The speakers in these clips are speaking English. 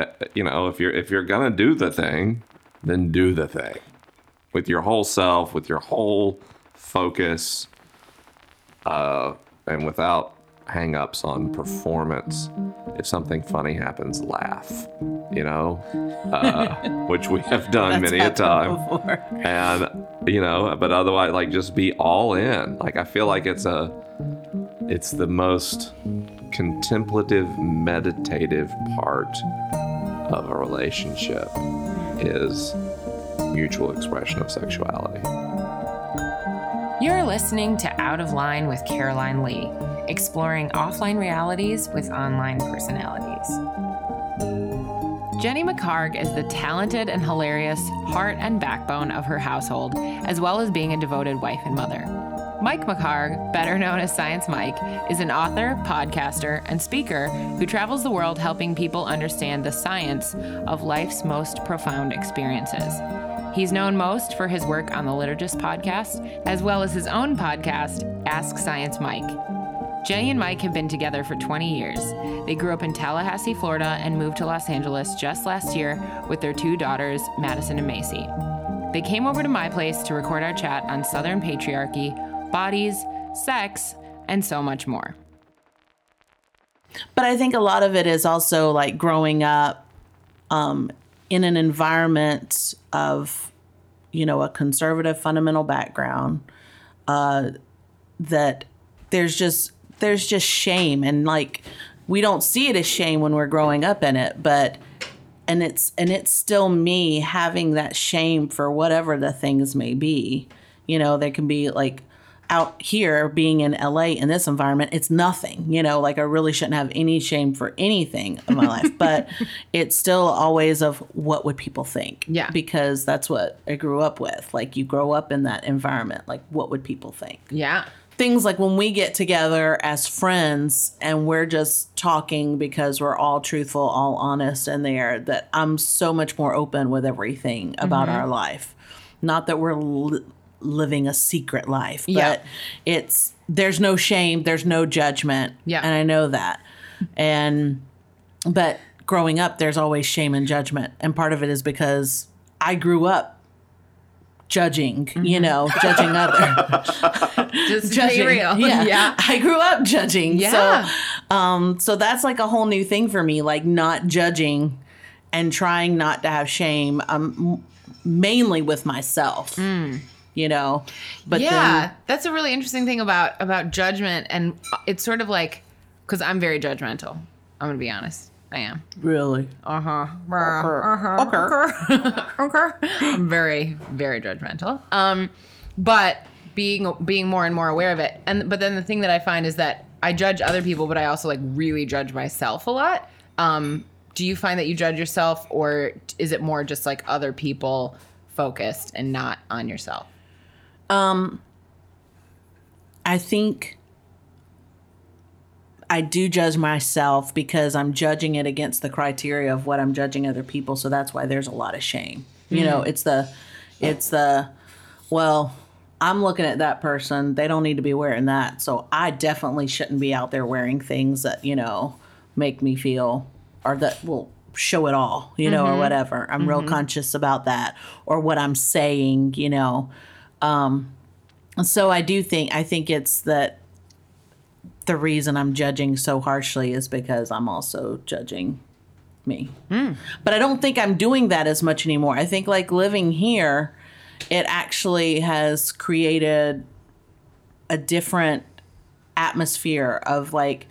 uh, you know, if you're if you're gonna do the thing, then do the thing with your whole self, with your whole focus, uh, and without hang-ups on performance. If something funny happens, laugh. You know, uh, which we have done many a time before. and you know but otherwise like just be all in like i feel like it's a it's the most contemplative meditative part of a relationship is mutual expression of sexuality You're listening to Out of Line with Caroline Lee, exploring offline realities with online personalities. Jenny McHargue is the talented and hilarious heart and backbone of her household, as well as being a devoted wife and mother. Mike McHargue, better known as Science Mike, is an author, podcaster, and speaker who travels the world helping people understand the science of life's most profound experiences. He's known most for his work on the Liturgist podcast, as well as his own podcast, Ask Science Mike. Jenny and Mike have been together for 20 years. They grew up in Tallahassee, Florida, and moved to Los Angeles just last year with their two daughters, Madison and Macy. They came over to my place to record our chat on Southern patriarchy, bodies, sex, and so much more. But I think a lot of it is also like growing up um, in an environment of, you know, a conservative fundamental background. Uh, that there's just there's just shame and like we don't see it as shame when we're growing up in it, but and it's and it's still me having that shame for whatever the things may be. You know, there can be like out here being in LA in this environment, it's nothing. You know, like I really shouldn't have any shame for anything in my life, but it's still always of what would people think? Yeah. Because that's what I grew up with. Like you grow up in that environment, like what would people think? Yeah. things like when we get together as friends and we're just talking because we're all truthful, all honest in there, that I'm so much more open with everything about mm-hmm. our life. Not that we're li- living a secret life, but Yeah. it's there's no shame, there's no judgment. Yeah. And I know that. And but growing up there's always shame and judgment. And part of it is because I grew up judging, you know, judging other Just judging. be real. Yeah. yeah. I grew up judging. Yeah. So um so that's like a whole new thing for me, like not judging and trying not to have shame. Um mainly with myself. You know. But yeah, then that's a really interesting thing about about judgment, and it's sort of like because I'm very judgmental. I'm gonna be honest. I am. really. Uh huh. Uh huh. Okay. Okay. I'm very very judgmental. Um, but being being more and more aware of it, and but then the thing that I find is that I judge other people, but I also like really judge myself a lot. Um, do you find that you judge yourself, or is it more just like other people focused and not on yourself? Um, I think I do judge myself because I'm judging it against the criteria of what I'm judging other people. So that's why there's a lot of shame. You know, mm. it's the, it's the, well, I'm looking at that person. They don't need to be wearing that. So I definitely shouldn't be out there wearing things that, you know, make me feel or that will show it all, you know, or mm-hmm. whatever. I'm real mm-hmm. conscious about that or what I'm saying, you know. Um, so I do think I think it's that the reason I'm judging so harshly is because I'm also judging me. But I don't think I'm doing that as much anymore. I think like living here, it actually has created a different atmosphere of like,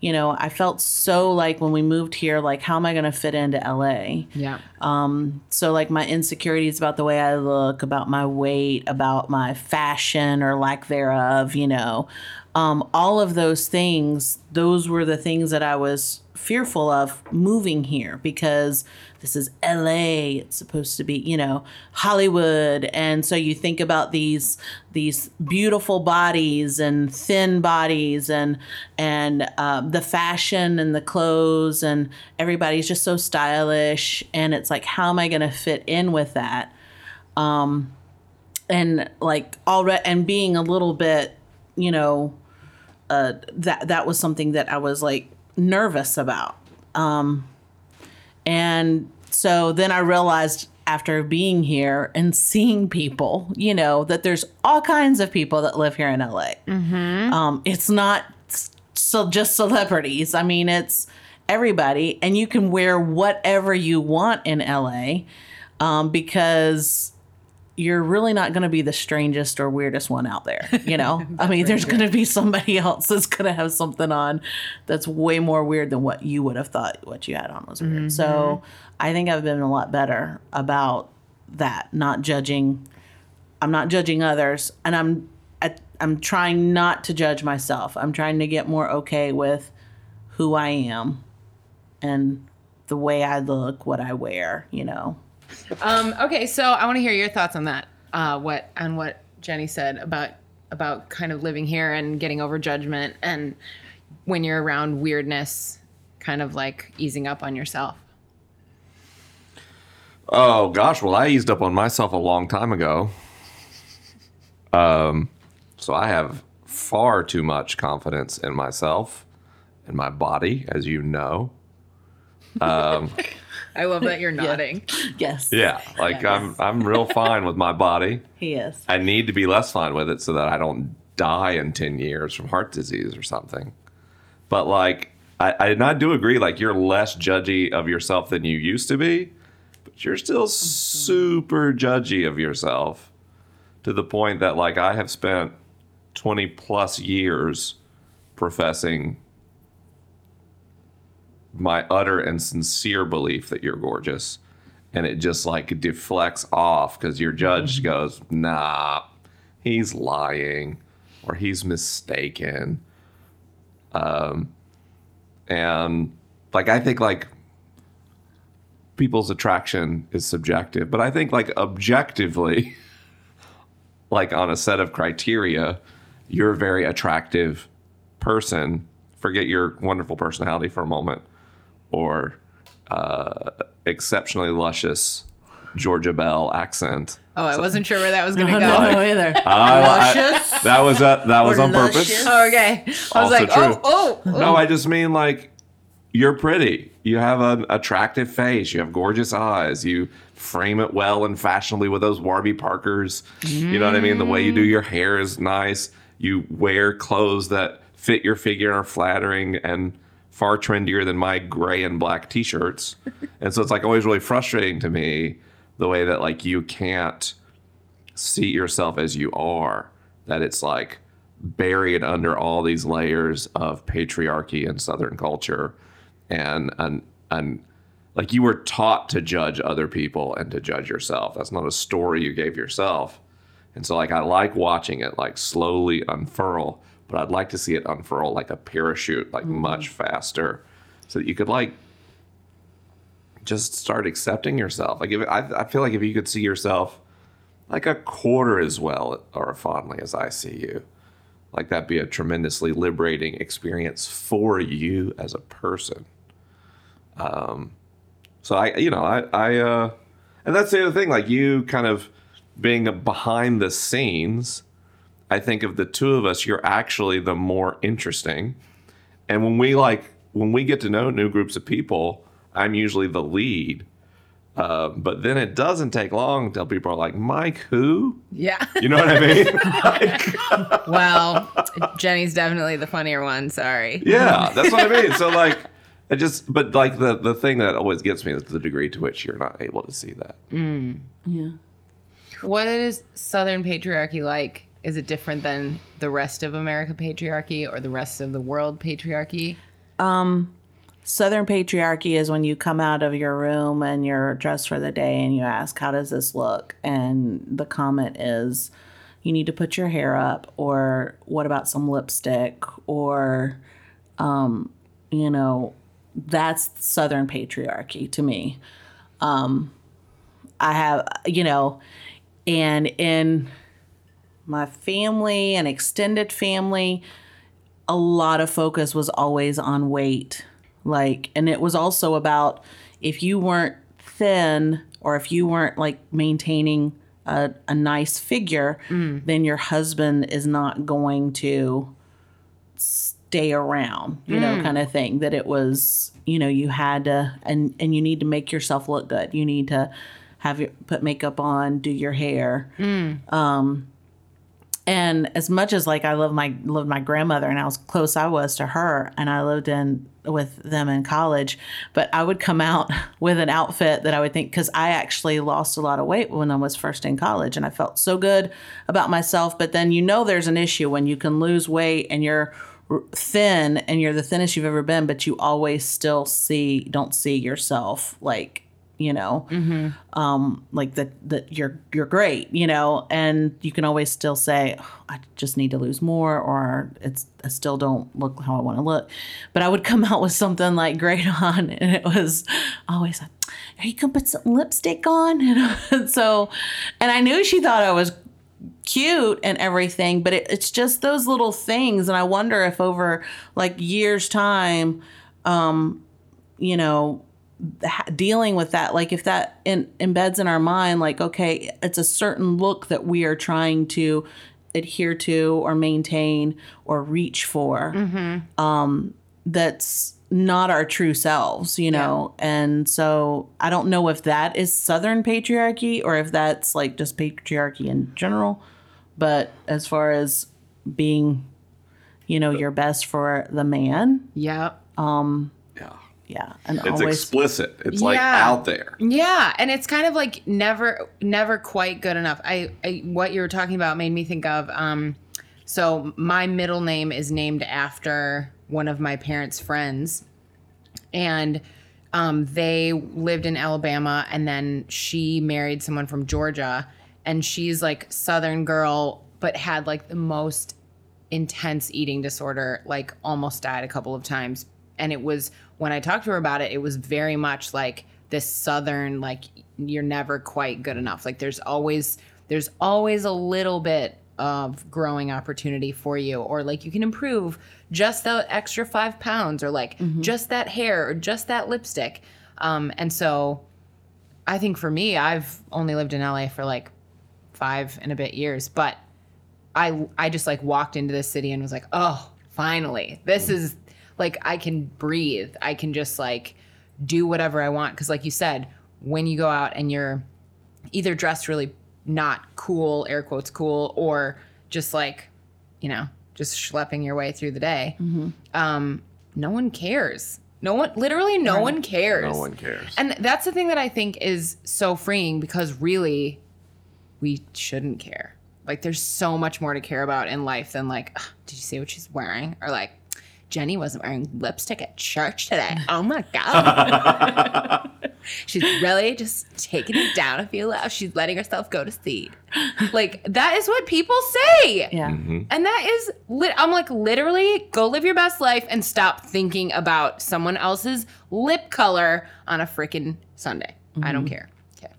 you know, I felt so like when we moved here, like, how am I going to fit into LA? Yeah. Um, So like my insecurities about the way I look, about my weight, about my fashion or lack thereof, you know, um, all of those things, those were the things that I was fearful of moving here because this is LA. It's supposed to be, you know, Hollywood, and so you think about these these beautiful bodies and thin bodies and and um, the fashion and the clothes and everybody's just so stylish and it's like how am I going to fit in with that? Um, and like already and being a little bit, you know, uh, that that was something that I was like nervous about. Um, And so then I realized after being here and seeing people, you know, that there's all kinds of people that live here in LA. Um, it's not so just celebrities. I mean, it's everybody, and you can wear whatever you want in LA um, because you're really not going to be the strangest or weirdest one out there. You know, I mean, there's going to be somebody else that's going to have something on that's way more weird than what you would have thought what you had on was weird. So mm-hmm. I think I've been a lot better about that, not judging. I'm not judging others, and I'm I, I'm trying not to judge myself. I'm trying to get more okay with who I am and the way I look, what I wear. You know. Um, okay, so I want to hear your thoughts on that. Uh, what on what Jenny said about about kind of living here and getting over judgment, and when you're around weirdness, kind of like easing up on yourself. Oh gosh, well I eased up on myself a long time ago. Um, so I have far too much confidence in myself and my body, as you know. I love that you're nodding. Yes. Yeah, like I'm I'm real fine with my body. He is. I need to be less fine with it so that I don't die in 10 years from heart disease or something. But like, I, I and I do agree, like, you're less judgy of yourself than you used to be, but you're still mm-hmm. super judgy of yourself to the point that, like, I have spent 20 plus years professing my utter and sincere belief that you're gorgeous. And it just like deflects off because your judge goes, nah, he's lying or he's mistaken. Um, and like, I think like people's attraction is subjective, but I think like objectively, like on a set of criteria, you're a very attractive person. Forget your wonderful personality for a moment, or uh, exceptionally luscious Georgia Belle accent. Oh, I wasn't sure where that was going to I go. don't know either. I- Luscious? that was uh, that was Or on purpose. Oh, okay. I was Also like, true. oh, oh, oh. No, I just mean like you're pretty. You have an attractive face. You have gorgeous eyes. You frame it well and fashionably with those Warby Parkers. You know what I mean? The way you do your hair is nice. You wear clothes that fit your figure and are flattering and far trendier than my gray and black t-shirts. and so it's like always really frustrating to me the way that like you can't see yourself as you are. That it's like buried under all these layers of patriarchy and Southern culture, and and and like you were taught to judge other people and to judge yourself. That's not a story you gave yourself. And so like I like watching it like slowly unfurl, but I'd like to see it unfurl like a parachute, like much faster, so that you could like just start accepting yourself. Like if I, I feel like if you could see yourself like a quarter as well or fondly as I see you, like that'd be a tremendously liberating experience for you as a person. Um, so I, you know, I, I, uh, and that's the other thing. Like you, kind of being behind the scenes. I think of the two of us, you're actually the more interesting. And when we like, when we get to know new groups of people, I'm usually the lead. Uh, but then it doesn't take long until people are like, Mike, who? Yeah. You know what I mean? Like, well, Jenny's definitely the funnier one. Sorry. yeah, that's what I mean. So like, it just, but like the the thing that always gets me is the degree to which you're not able to see that. Yeah. What is Southern patriarchy like? Is it different than the rest of America patriarchy or the rest of the world patriarchy? Southern patriarchy is when you come out of your room and you're dressed for the day and you ask, How does this look? And the comment is, You need to put your hair up, or what about some lipstick? Or, um, you know, that's Southern patriarchy to me. Um, I have, you know, and in my family and extended family, a lot of focus was always on weight. Like, and it was also about if you weren't thin or if you weren't like maintaining a, a nice figure, mm. then your husband is not going to stay around, you know, mm. kind of thing. That it was, you know, you had to, and and you need to make yourself look good. You need to have your put makeup on, do your hair. Mm. Um, and as much as like I love my loved my grandmother and how close I was to her, and I lived in with them in college, but I would come out with an outfit that I would think because I actually lost a lot of weight when I was first in college, and I felt so good about myself. But then you know there's an issue when you can lose weight and you're thin and you're the thinnest you've ever been, but you always still see don't see yourself like you know um like that that you're you're great you know? And you can always still say "Oh, i just need to lose more or it's i still don't look how i want to look. But i would come out with something like great on and it was always like are you gonna put some lipstick on? And so and i knew she thought i was cute and everything but it, it's just those little things and i wonder if over like years time um you know dealing with that like if that in, embeds in our mind like okay it's a certain look that we are trying to adhere to or maintain or reach for mm-hmm. um that's not our true selves you know and so i don't know if that is southern patriarchy or if that's like just patriarchy in general but as far as being you know uh, your best for the man Yep. Yeah. Yeah and It's always explicit. It's like out there. Yeah, and it's kind of like never never quite good enough. I, I what you were talking about made me think of um so my middle name is named after one of my parents' friends and um, they lived in Alabama and then she married someone from Georgia and she's like southern girl but had like the most intense eating disorder like almost died a couple of times and it was when i talked to her about it it was very much like this southern like you're never quite good enough. Like there's always there's always a little bit of growing opportunity for you. Or like you can improve just that extra five pounds or like just that hair or just that lipstick. Um, and so i think for me i've only lived in la for like five and a bit years. But I I just like walked into this city and was like, "Oh, finally. This is like I can breathe. I can just like do whatever I want cuz like you said, when you go out and you're either dressed really not cool, air quotes cool, or just like, you know, just schlepping your way through the day. Um no one cares. No one literally no one cares. No one cares. And that's the thing that I think is so freeing because really, we shouldn't care. Like, there's so much more to care about in life than, like, did you see what she's wearing? Or, like, Jenny wasn't wearing lipstick at church today. Oh my God. she's really just taking it down a few levels. She's letting herself go to seed. Like, that is what people say. yeah mm-hmm. And that is lit. I'm like, literally, go live your best life and stop thinking about someone else's lip color on a freaking Sunday. I don't mm-hmm. care. Okay.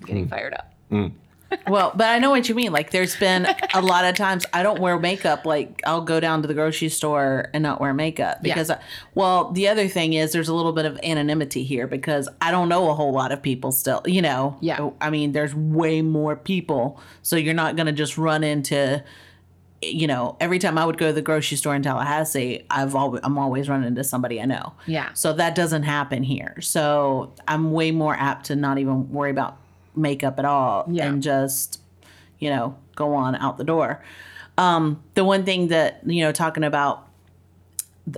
I'm getting mm. fired up. Mm. Well, but I know what you mean. Like, there's been a lot of times I don't wear makeup. Like, I'll go down to the grocery store and not wear makeup because, I, well, the other thing is there's a little bit of anonymity here because I don't know a whole lot of people still. You know, Yeah. Oh, I mean, there's way more people, so you're not gonna just run into. You know, every time I would go to the grocery store in Tallahassee, I've always I'm always running into somebody I know. Yeah. So that doesn't happen here. So I'm way more apt to not even worry about makeup at all Yeah. and just, you know, go on out the door. Um, the one thing that, you know, talking about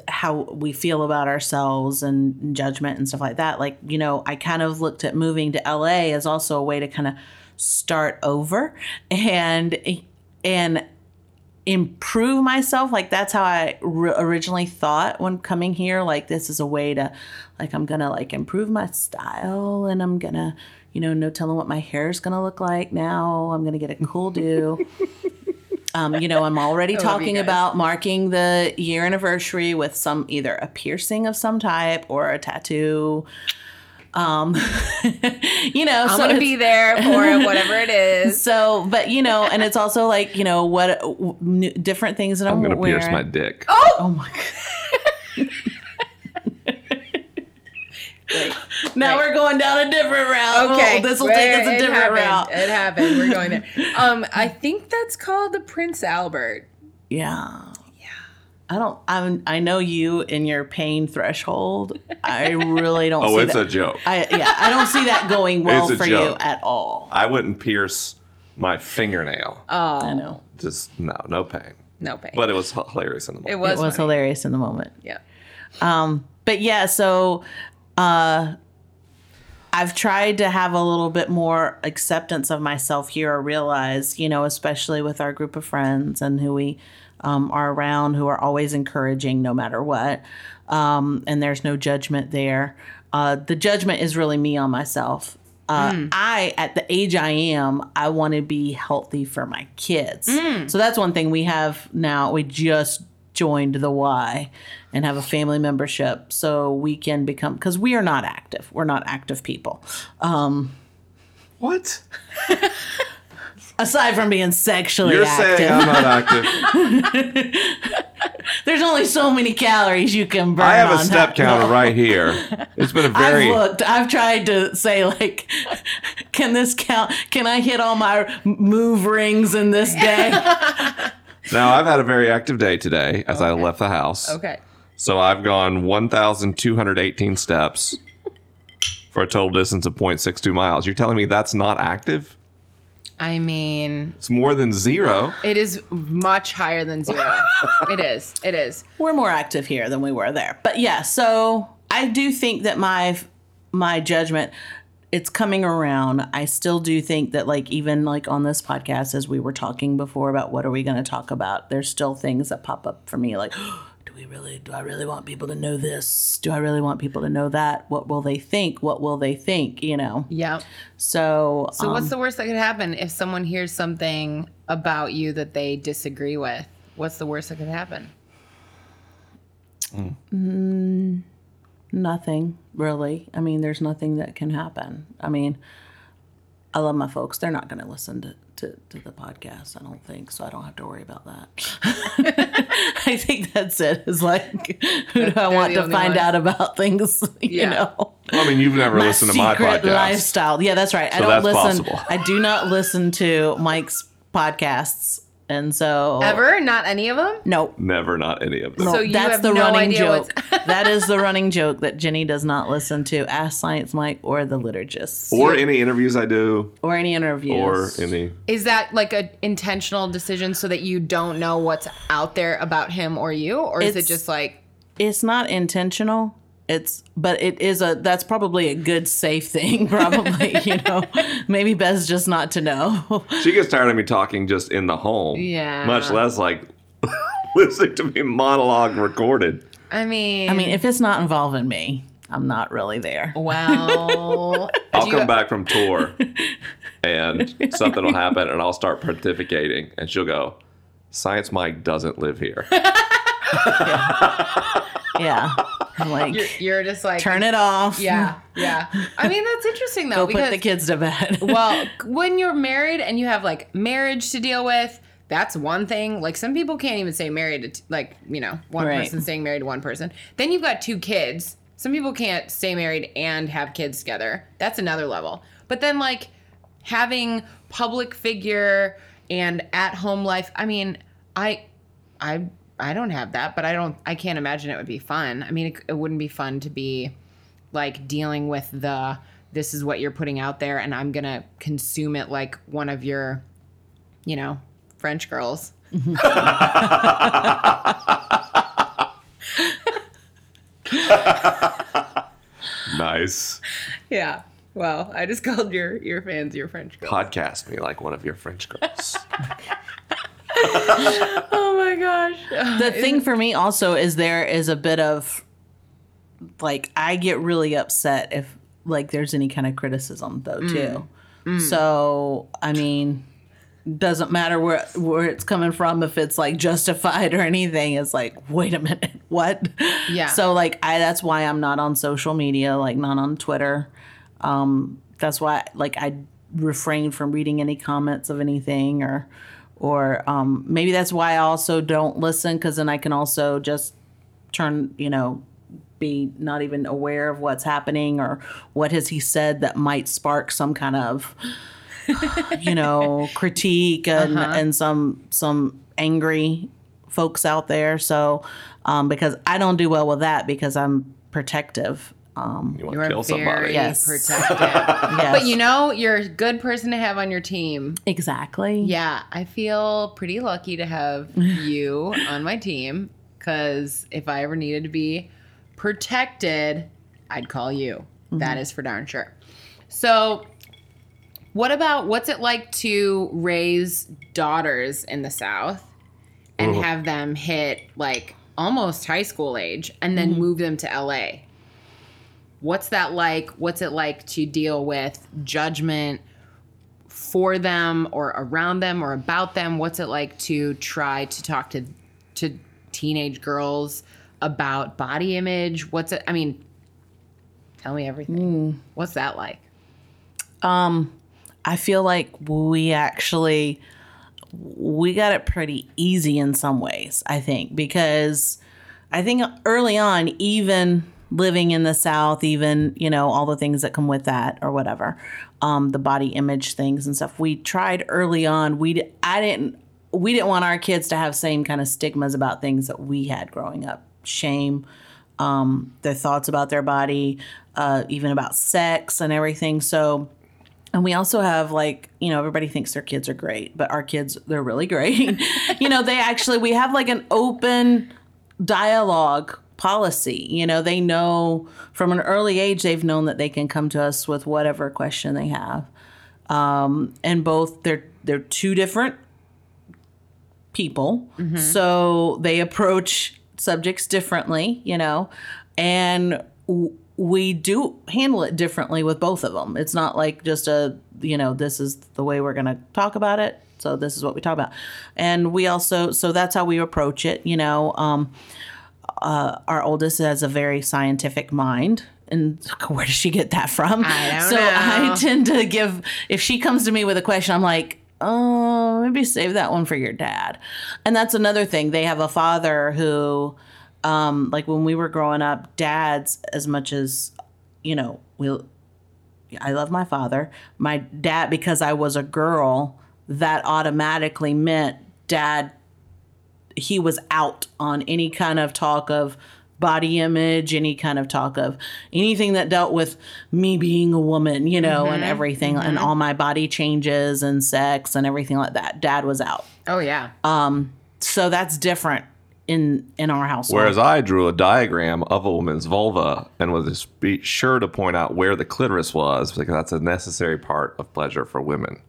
how we feel about ourselves and judgment and stuff like that, like, you know, I kind of looked at moving to LA as also a way to kind of start over and, and, improve myself like that's how i r- originally thought when coming here like this is a way to like i'm gonna like improve my style and i'm gonna you know no telling what my hair is gonna look like now i'm gonna get a cool do um, you know i'm already love talking about marking the year anniversary with some either a piercing of some type or a tattoo um you know I'm so going to be there for whatever it is. so, but you know, and it's also like you know what w- new, different things that I'm, I'm gonna wearing. pierce my dick. Oh my god! now Right. we're going down a different route. Okay. this will take us a different happened. route. It happened. We're going there. Um, I think that's called the Prince Albert. Yeah. Yeah. I don't. I'm. I know you in your pain threshold. I really don't. Oh, see it's that. a joke. I yeah. I don't see that going well It's a for joke. you at all. I wouldn't pierce my fingernail. Oh, I know. Just no, no pain. No pain. But it was hilarious in the moment. it was. It was funny. hilarious in the moment. Yeah. Um. but yeah, so uh I've tried to have a little bit more acceptance of myself here or realize, you know, especially with our group of friends and who we um, are around who are always encouraging no matter what. Um, and there's no judgment there. Uh, the judgment is really me on myself. Uh, I, at the age I am, I want to be healthy for my kids. So that's one thing we have now. We just joined the Y and have a family membership so we can become, because we are not active. We're not active people. Um, What? Aside from being sexually You're active, saying I'm not active. there's only so many calories you can burn. I have a step that. counter right here. It's been a very I've looked. I've tried to say like, can this count? Can I hit all my move rings in this day? Now I've had a very active day today as I left the house. Okay. So I've gone 1,218 steps for a total distance of 0.62 miles. You're telling me that's not active? I mean, It's more than zero. it is much higher than zero. it is. It is. We're more active here than we were there. But yeah, so I do think that my my judgment it's coming around. I still do think that like even like on this podcast as we were talking before about what are we going to talk about, there's still things that pop up for me like do we really do I really want people to know this? Do I really want people to know that? What will they think? What will they think, you know? Yeah. So So um, what's the worst that could happen if someone hears something about you that they disagree with? What's the worst that could happen? Nothing really. I mean, there's nothing that can happen. I mean, I love my folks. They're not going to listen to, to, to the podcast, I don't think, so I don't have to worry about that. I think that's it. it. Is like, who do I want to find ones. out about things? You Yeah. know, I mean, you've never listened to my podcast. lifestyle. Yeah, that's right. I So don't that's listen. possible. I do not listen to Mike's podcasts, and so Ever? Not any of them? Nope. Never, not any of them. So you that's have the no running idea joke. that is the running joke that Jenny does not listen to Ask Science Mike or the liturgists or any interviews I do, or any interviews or any. Is that like a intentional decision so that you don't know what's out there about him or you, or is it just like It's not intentional. It's but it is a that's probably a good safe thing. Probably you know maybe best just not to know. She gets tired of me talking just in the home. Yeah. Much less like listening to me monologue recorded. I mean, I mean, if it's not involving me, I'm not really there. well, I'll do you- come back from tour and something will happen and I'll start pontificating and she'll go, Science Mike doesn't live here. Yeah, I'm like You're, you're just like turn it off. Yeah, yeah. I mean, that's interesting though Go because put the kids to bed. well, when you're married and you have like marriage to deal with, that's one thing. Like some people can't even stay married to t- like you know one Right. person staying married to one person. Then you've got two kids. Some people can't stay married and have kids together. That's another level. But then like having public figure and at home life. I mean, I, I. I don't have that, but I don't. I can't imagine it would be fun. I mean, it, it wouldn't be fun to be like dealing with the this is what you're putting out there and I'm going to consume it like one of your you know, French girls. nice. Yeah. Well, I just called your your fans your French girls. Podcast me like one of your French girls. Oh my gosh. the thing for me also is there is a bit of like I get really upset if like there's any kind of criticism though too. So I mean, doesn't matter where where it's coming from if it's like justified or anything. It's like wait a minute, what? Yeah. So like I that's why I'm not on social media, like not on Twitter. Um, that's why like I refrain from reading any comments of anything or or um, maybe that's why I also don't listen because then I can also just turn you know be not even aware of what's happening or what has he said that might spark some kind of you know critique and, and some some angry folks out there. So, um, because I don't do well with that because I'm protective. Um, You want to kill somebody? Yes. protective. yes. But you know, you're a good person to have on your team. exactly. Yeah, I feel pretty lucky to have you on my team because if I ever needed to be protected, I'd call you. That is for darn sure. So, what about what's it like to raise daughters in the South and Ooh. have them hit like almost high school age and then move them to LA? What's that like? What's it like to deal with judgment for them or around them or about them? What's it like to try to talk to to teenage girls about body image? What's it? I mean, tell me everything. What's that like? Um, I feel like we actually we got it pretty easy in some ways. I think because I think early on, even living in the South, even you know all the things that come with that or whatever, um, the body image things and stuff. We tried early on. We I didn't we didn't want our kids to have same kind of stigmas about things that we had growing up. Shame, um, their thoughts about their body, uh, even about sex and everything. So and we also have like, you know, everybody thinks their kids are great, but our kids, they're really great. you know, they actually, we have like an open dialogue policy. You know, they know from an early age, they've known that they can come to us with whatever question they have. Um, and both, they're, they're two different people. So they approach subjects differently, you know, and w- we do handle it differently with both of them. It's not like just a, you know, this is the way we're going to talk about it. So this is what we talk about. And we also, so that's how we approach it, you know. Um, uh, our oldest has a very scientific mind. And where does she get that from? I so know. I tend to give, if she comes to me with a question, I'm like, oh, maybe save that one for your dad. And that's another thing. They have a father who, um, like when we were growing up, dads, as much as, you know, we, I love my father. My dad, because I was a girl, that automatically meant dad, he was out on any kind of talk of body image, any kind of talk of anything that dealt with me being a woman, you know, and everything, and all my body changes and sex and everything like that. Dad was out. Oh yeah. Um So that's different in in our household. Whereas I drew a diagram of a woman's vulva and was just be sure to point out where the clitoris was because that's a necessary part of pleasure for women.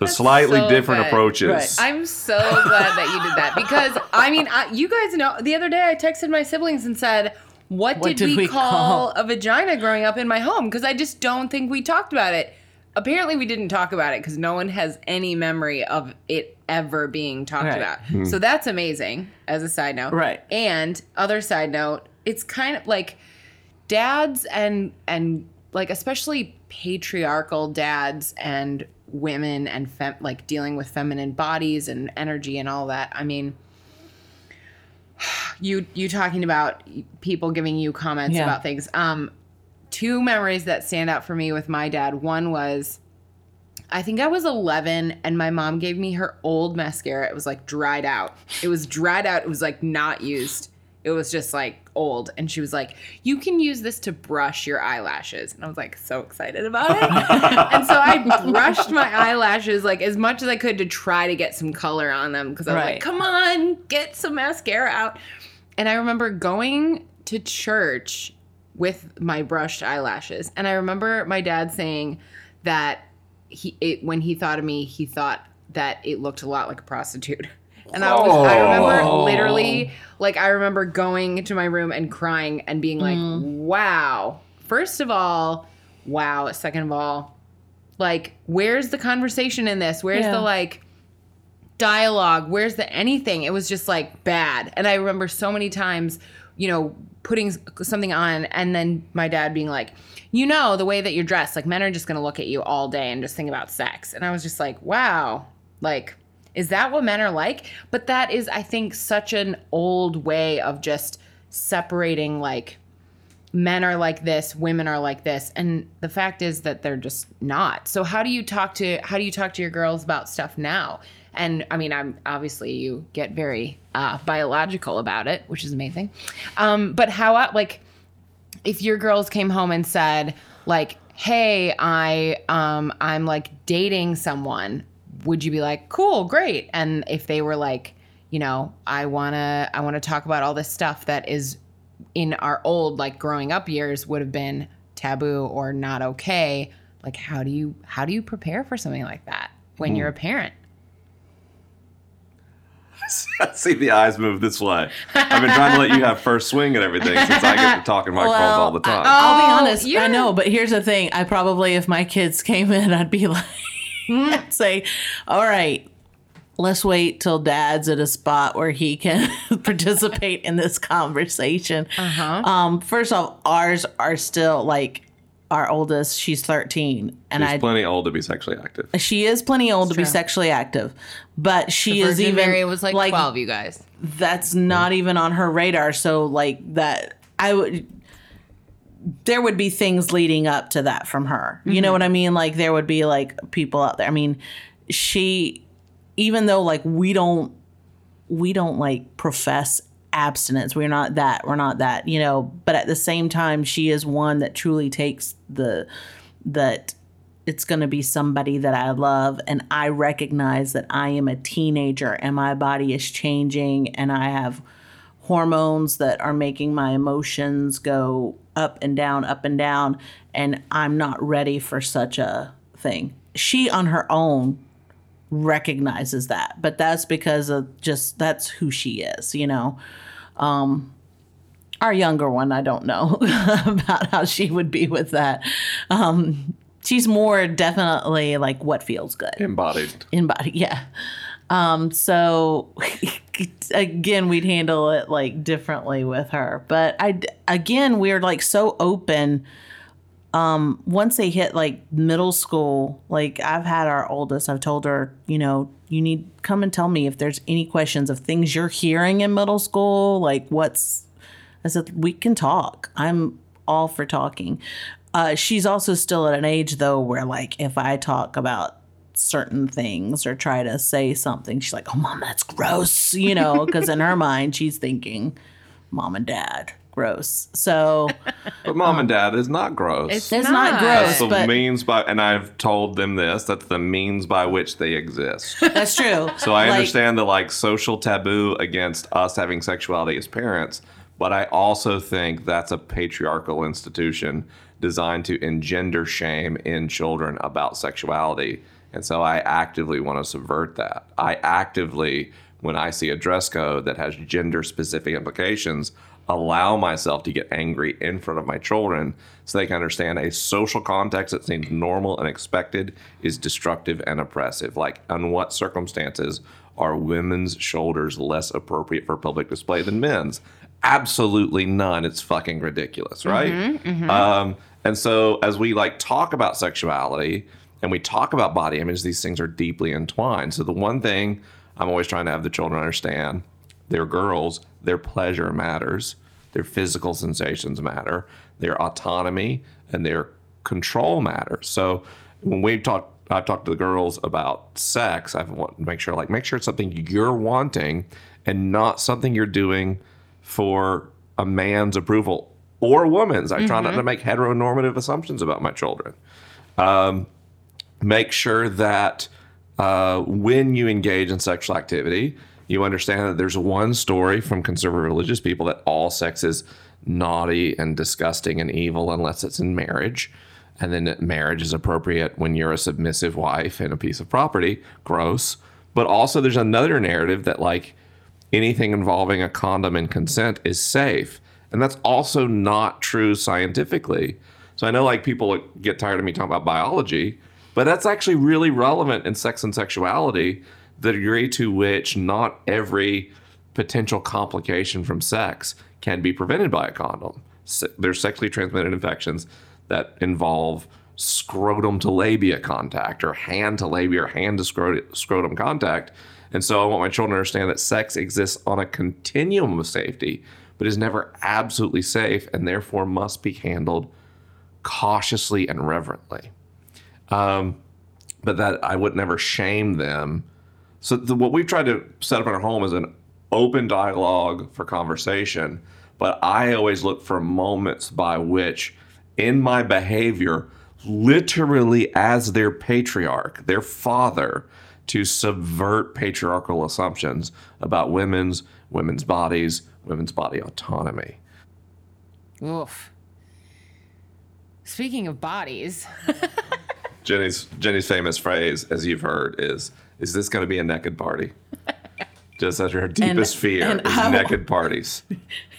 So slightly so different good. approaches. Right. I'm so glad that you did that because I mean, I, you guys know the other day I texted my siblings and said, "What, What did, did we, we call, call?" a vagina growing up in my home?" Because I just don't think we talked about it. Apparently, we didn't talk about it because no one has any memory of it ever being talked Right. about. Hmm. So that's amazing. As a side note, Right. And other side note, it's kind of like dads and and like especially patriarchal dads and women and fem- like dealing with feminine bodies and energy and all that. I mean, you you talking about people giving you comments Yeah. about things. Um, two memories that stand out for me with my dad. One was. I think I was 11 and my mom gave me her old mascara. It was like dried out. It was dried out. It was like not used. It was just like old. And she was like, You can use this to brush your eyelashes. And I was like, so excited about it. and so I brushed my eyelashes like as much as I could to try to get some color on them because I was like, Come on, get some mascara out. And I remember going to church with my brushed eyelashes. And I remember my dad saying that he it, when he thought of me, he thought that it looked a lot like a prostitute. And I was I remember Oh. literally like I remember going to my room and crying and being like, mm. "Wow. First of all, wow. Second of all, like where's the conversation in this? Where's Yeah. the like dialogue where's the anything it was just like bad and i remember so many times you know putting something on and then my dad being like you know the way that you're dressed like men are just going to look at you all day and just think about sex and i was just like wow like is that what men are like but that is i think such an old way of just separating like men are like this, women are like this, and the fact is that they're just not. So how do you talk to how do you talk to your girls about stuff now? And I mean, I'm obviously you get very uh, biological about it, which is amazing. Um, but how uh, like if your girls came home and said like, "Hey, I um I'm like dating someone," would you be like, "Cool, great"? And if they were like, you know, I want to I want to talk about all this stuff that is in our old like growing up years would have been taboo or not okay. Like how do you how do you prepare for something like that when you're a hmm. parent? I see the eyes move this way. I've been trying to let you have first swing at everything since I get to talking microphones Well, all the time. I'll Oh, be honest. you're- I know, but here's the thing. I probably, if my kids came in, I'd be like, I'd say, all right, let's wait till dad's at a spot where he can participate in this conversation. Uh-huh. Um, first off, ours are still like our oldest, she's 13. And She's I, plenty old to be sexually active. she is plenty old to be sexually active, but she is Virgin even Mary was like, 12, you guys. that's not even on her radar. So like that, I would. There would be things leading up to that from her. You know mm-hmm. what I mean? Like there would be like people out there. I mean, she, even though like we don't, we don't like profess abstinence. We're not that. We're not that. You know. But at the same time, she is one that truly takes the that it's going to be somebody that I love. And I recognize that I am a teenager and my body is changing and I have hormones that are making my emotions go up and down, up and down. And I'm not ready for such a thing. She on her own recognizes that, but that's because of just that's who she is, you know. Um, our younger one, I don't know about how she would be with that. Um, she's more definitely like what feels good Embodied. body yeah um so again we'd handle it like differently with her. But i again we're like so open. Um once they hit like middle school like i've had our oldest i've told her you know you need come and tell me if there's any questions of things you're hearing in middle school like what's i said we can talk. I'm all for talking. Uh, she's also still at an age though where like if i talk about certain things or try to say something she's like oh mom that's gross you know because in her mind she's thinking mom and dad gross so But mom and um, dad is not gross. It's, It's not not. gross. that's the but- means by, and I've told them this. That's the means by which they exist. that's true So I Like, understand the like social taboo against us having sexuality as parents, but I also think that's a patriarchal institution designed to engender shame in children about sexuality. And so I actively want to subvert that. I actively, when I see a dress code that has gender specific implications, allow myself to get angry in front of my children so they can understand a social context that seems normal and expected is destructive and oppressive. Like, on what circumstances are women's shoulders less appropriate for public display than men's? Absolutely none. It's fucking ridiculous, right? Um, and so, as we like talk about sexuality and we talk about body image, these things are deeply entwined. So, the one thing I'm always trying to have the children understand they're girls, their pleasure matters, their physical sensations matter, their autonomy and their control matters. So when we talk, I talk to the girls about sex. I want to make sure, like, make sure it's something you're wanting and not something you're doing for a man's approval or a woman's. I try not mm-hmm. to make heteronormative assumptions about my children um, make sure that uh, when you engage in sexual activity, you understand that there's one story from conservative religious people that all sex is naughty and disgusting and evil unless it's in marriage. And then marriage is appropriate when you're a submissive wife and a piece of property. Gross. But also, there's another narrative that, like, anything involving a condom and consent is safe. And that's also not true scientifically. So I know like people get tired of me talking about biology, but that's actually really relevant in sex and sexuality, the degree to which not every potential complication from sex can be prevented by a condom. There's sexually transmitted infections that involve scrotum to labia contact or hand to labia or hand to scrot- scrotum contact. And so I want my children to understand that sex exists on a continuum of safety, but is never absolutely safe and therefore must be handled cautiously and reverently. Um, but that I would never shame them. So the, what we've tried to set up in our home is an open dialogue for conversation. But I always look for moments by which, in my behavior, literally as their patriarch, their father, to subvert patriarchal assumptions about women's women's bodies, women's body autonomy. Oof. Speaking of bodies, Jenny's Jenny's famous phrase, as you've heard, is "Is this going to be a naked party?" Just as her deepest fear and is I naked parties.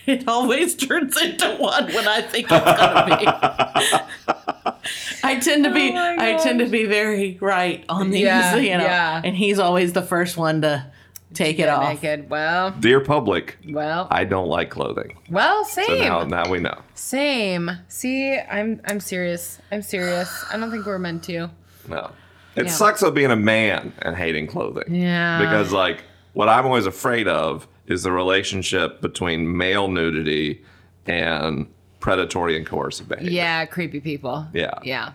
It always turns into one when I think it's gonna be. I tend to be Oh my I tend to be very right on these, Yeah, you know, yeah. and he's always the first one to take it get off. naked. Well, Dear public, well, I don't like clothing. well, same. So same. now, now we know. Same. See, I'm I'm serious. I'm serious. I don't think we're meant to. No. It Yeah. sucks of being a man and hating clothing. Yeah. Because like what I'm always afraid of is the relationship between male nudity and predatory and coercive behavior. Yeah, creepy people. Yeah. Yeah.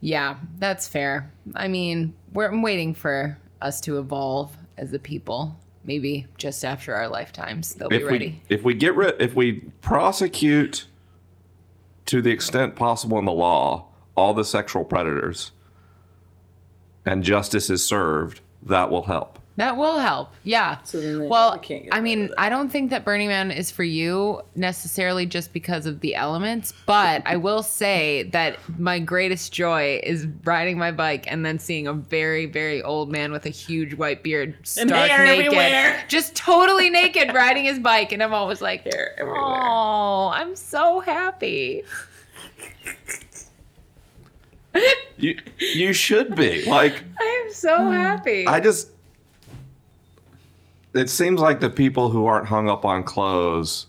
Yeah, that's fair. I mean, we're I'm waiting for us to evolve as a people. Maybe just after our lifetimes, they'll be ready. we if we get rid if we prosecute to the extent possible in the law all the sexual predators and justice is served, that will help. That will help. Yeah. then well, can't get I mean. I don't think that Burning Man is for you necessarily just because of the elements, but I will say that my greatest joy is riding my bike and then seeing a very, very old man with a huge white beard, stark hair naked, everywhere. just totally naked, riding his bike, and I'm always like, Hair "Oh, I'm so happy." You you should be. Like I am so hmm. happy. I just it seems like the people who aren't hung up on clothes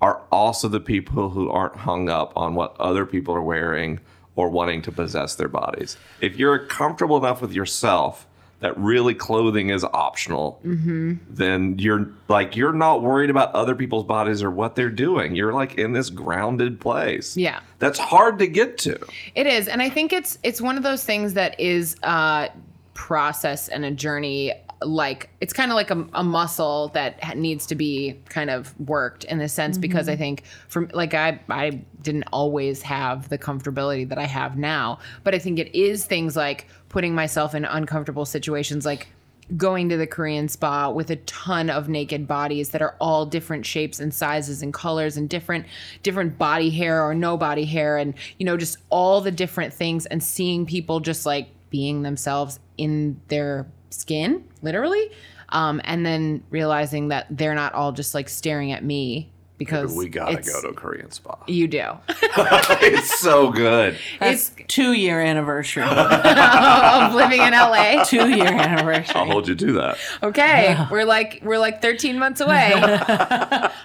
are also the people who aren't hung up on what other people are wearing or wanting to possess their bodies. If you're comfortable enough with yourself that really clothing is optional, mm-hmm. then you're like you're not worried about other people's bodies or what they're doing. You're like in this grounded place. Yeah. That's hard to get to. It is, and I think it's it's one of those things that is a process and a journey. Like it's kind of like a, a muscle that needs to be kind of worked in this sense because I mm-hmm. think from like I I didn't always have the comfortability that I have now, but I think it is things like putting myself in uncomfortable situations like going to the Korean spa with a ton of naked bodies that are all different shapes and sizes and colors and different different body hair or no body hair and you know just all the different things and seeing people just like being themselves in their skin literally um, and then realizing that they're not all just like staring at me because We gotta go to a Korean spa. you do it's so good. That's two year anniversary. of living in LA two year anniversary. I'll hold you to that. Okay, we're like we're like 13 months away.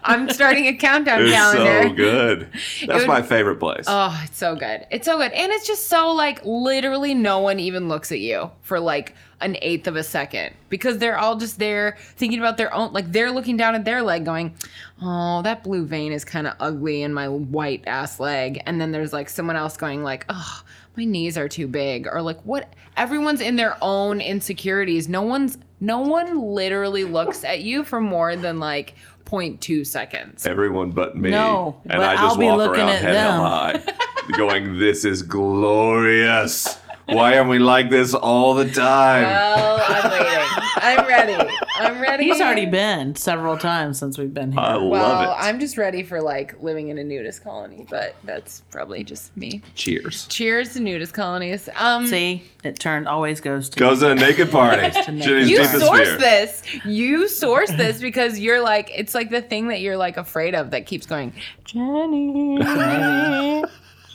I'm starting a countdown It's calendar. so good. That's would- my favorite place. Oh, it's so good. It's so good. And it's just so like literally no one even looks at you for like an eighth of a second because they're all just there thinking about their own like they're looking down at their leg going, "Oh, that blue vein is kind of ugly in my white ass leg." And then there's like someone else going like, "Oh, my knees are too big." Or like what everyone's in their own insecurities. No one's no one literally looks at you for more than like 0.2 seconds. Everyone but me. No, and but I just I'll be walk looking around at head them. held high, going, "This is glorious. Why are we like this all the time?" Well, I'm waiting. I'm ready. I'm ready. He's already been several times since we've been here. I Well, love it. I'm just ready for like living in a nudist colony, but that's probably just me. Cheers. Cheers to nudist colonies. Um, See, it turned always goes to Goes to a naked party. to naked. You source fear. this. You source this because you're like it's like the thing that you're like afraid of that keeps going. Jenny.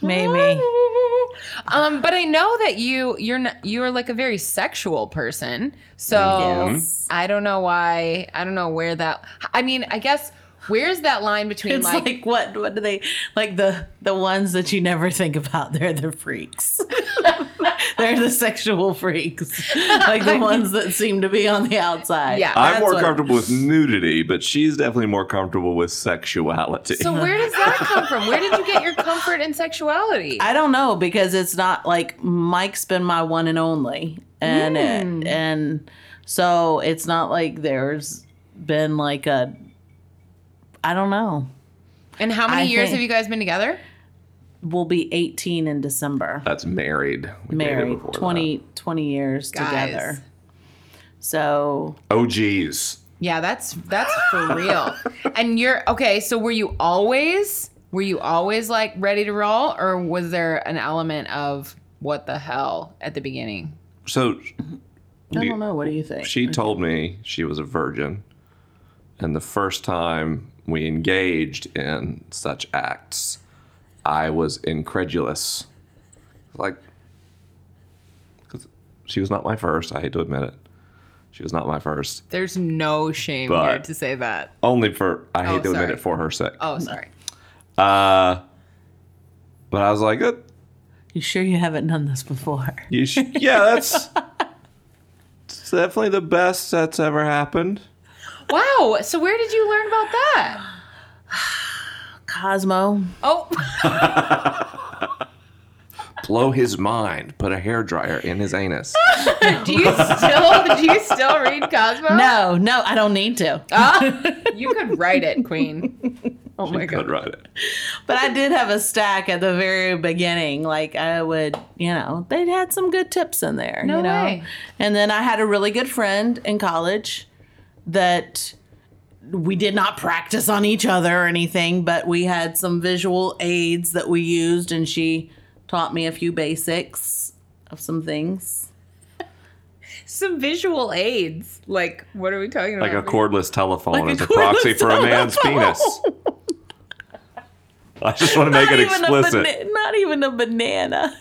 maybe. Um, but I know that you you're not, you're like a very sexual person. So Yes. I don't know why. I don't know where that. I mean, I guess Where's that line between It's like, like, what what do they like the the ones that you never think about? They're the freaks. they're the sexual freaks. Like the ones that seem to be on the outside. Yeah. I'm That's more what- comfortable with nudity, but she's definitely more comfortable with sexuality. so where does that come from? Where did you get your comfort in sexuality? I don't know because it's not like Mike's been my one and only, and it, hmm. and so it's not like there's been like a. I don't know. and how many I years think- have you guys been together? We'll be 18 in December. That's married. We Married before 20, 20 years Guys. together. So Oh, geez. Yeah, that's that's for real. and you're okay. So were you always were you always like ready to roll, or was there an element of what the hell at the beginning? So I don't know. What do you think? she told me she was a virgin. And the first time we engaged in such acts, I was incredulous. Like, 'cause she was not my first. I hate to admit it. She was not my first. There's no shame But- here to say that. Only for, I hate Oh, to admit it for her sake. Oh, sorry. Uh, but I was like, uh, You sure you haven't done this before? you sh- yeah, that's, it's definitely the best that's ever happened. Wow. So where did you learn about that? Cosmo. Oh, Blow his mind. Put a hair dryer in his anus. do you still do you still read Cosmo? No, no, I don't need to. Ah, you could write it, Queen. Oh my god. You Could god. write it. But I did have a stack at the very beginning. Like I would, you know, they'd had some good tips in there. No you know? way. And then I had a really good friend in college that we did not practice on each other or anything, but we had some visual aids that we used, and she taught me a few basics of some things. Some visual aids. Like, what are we talking about? Like a cordless telephone Like a as a proxy cordless for a man's penis. I just want to make Not it even, explicit. bana- not even a banana.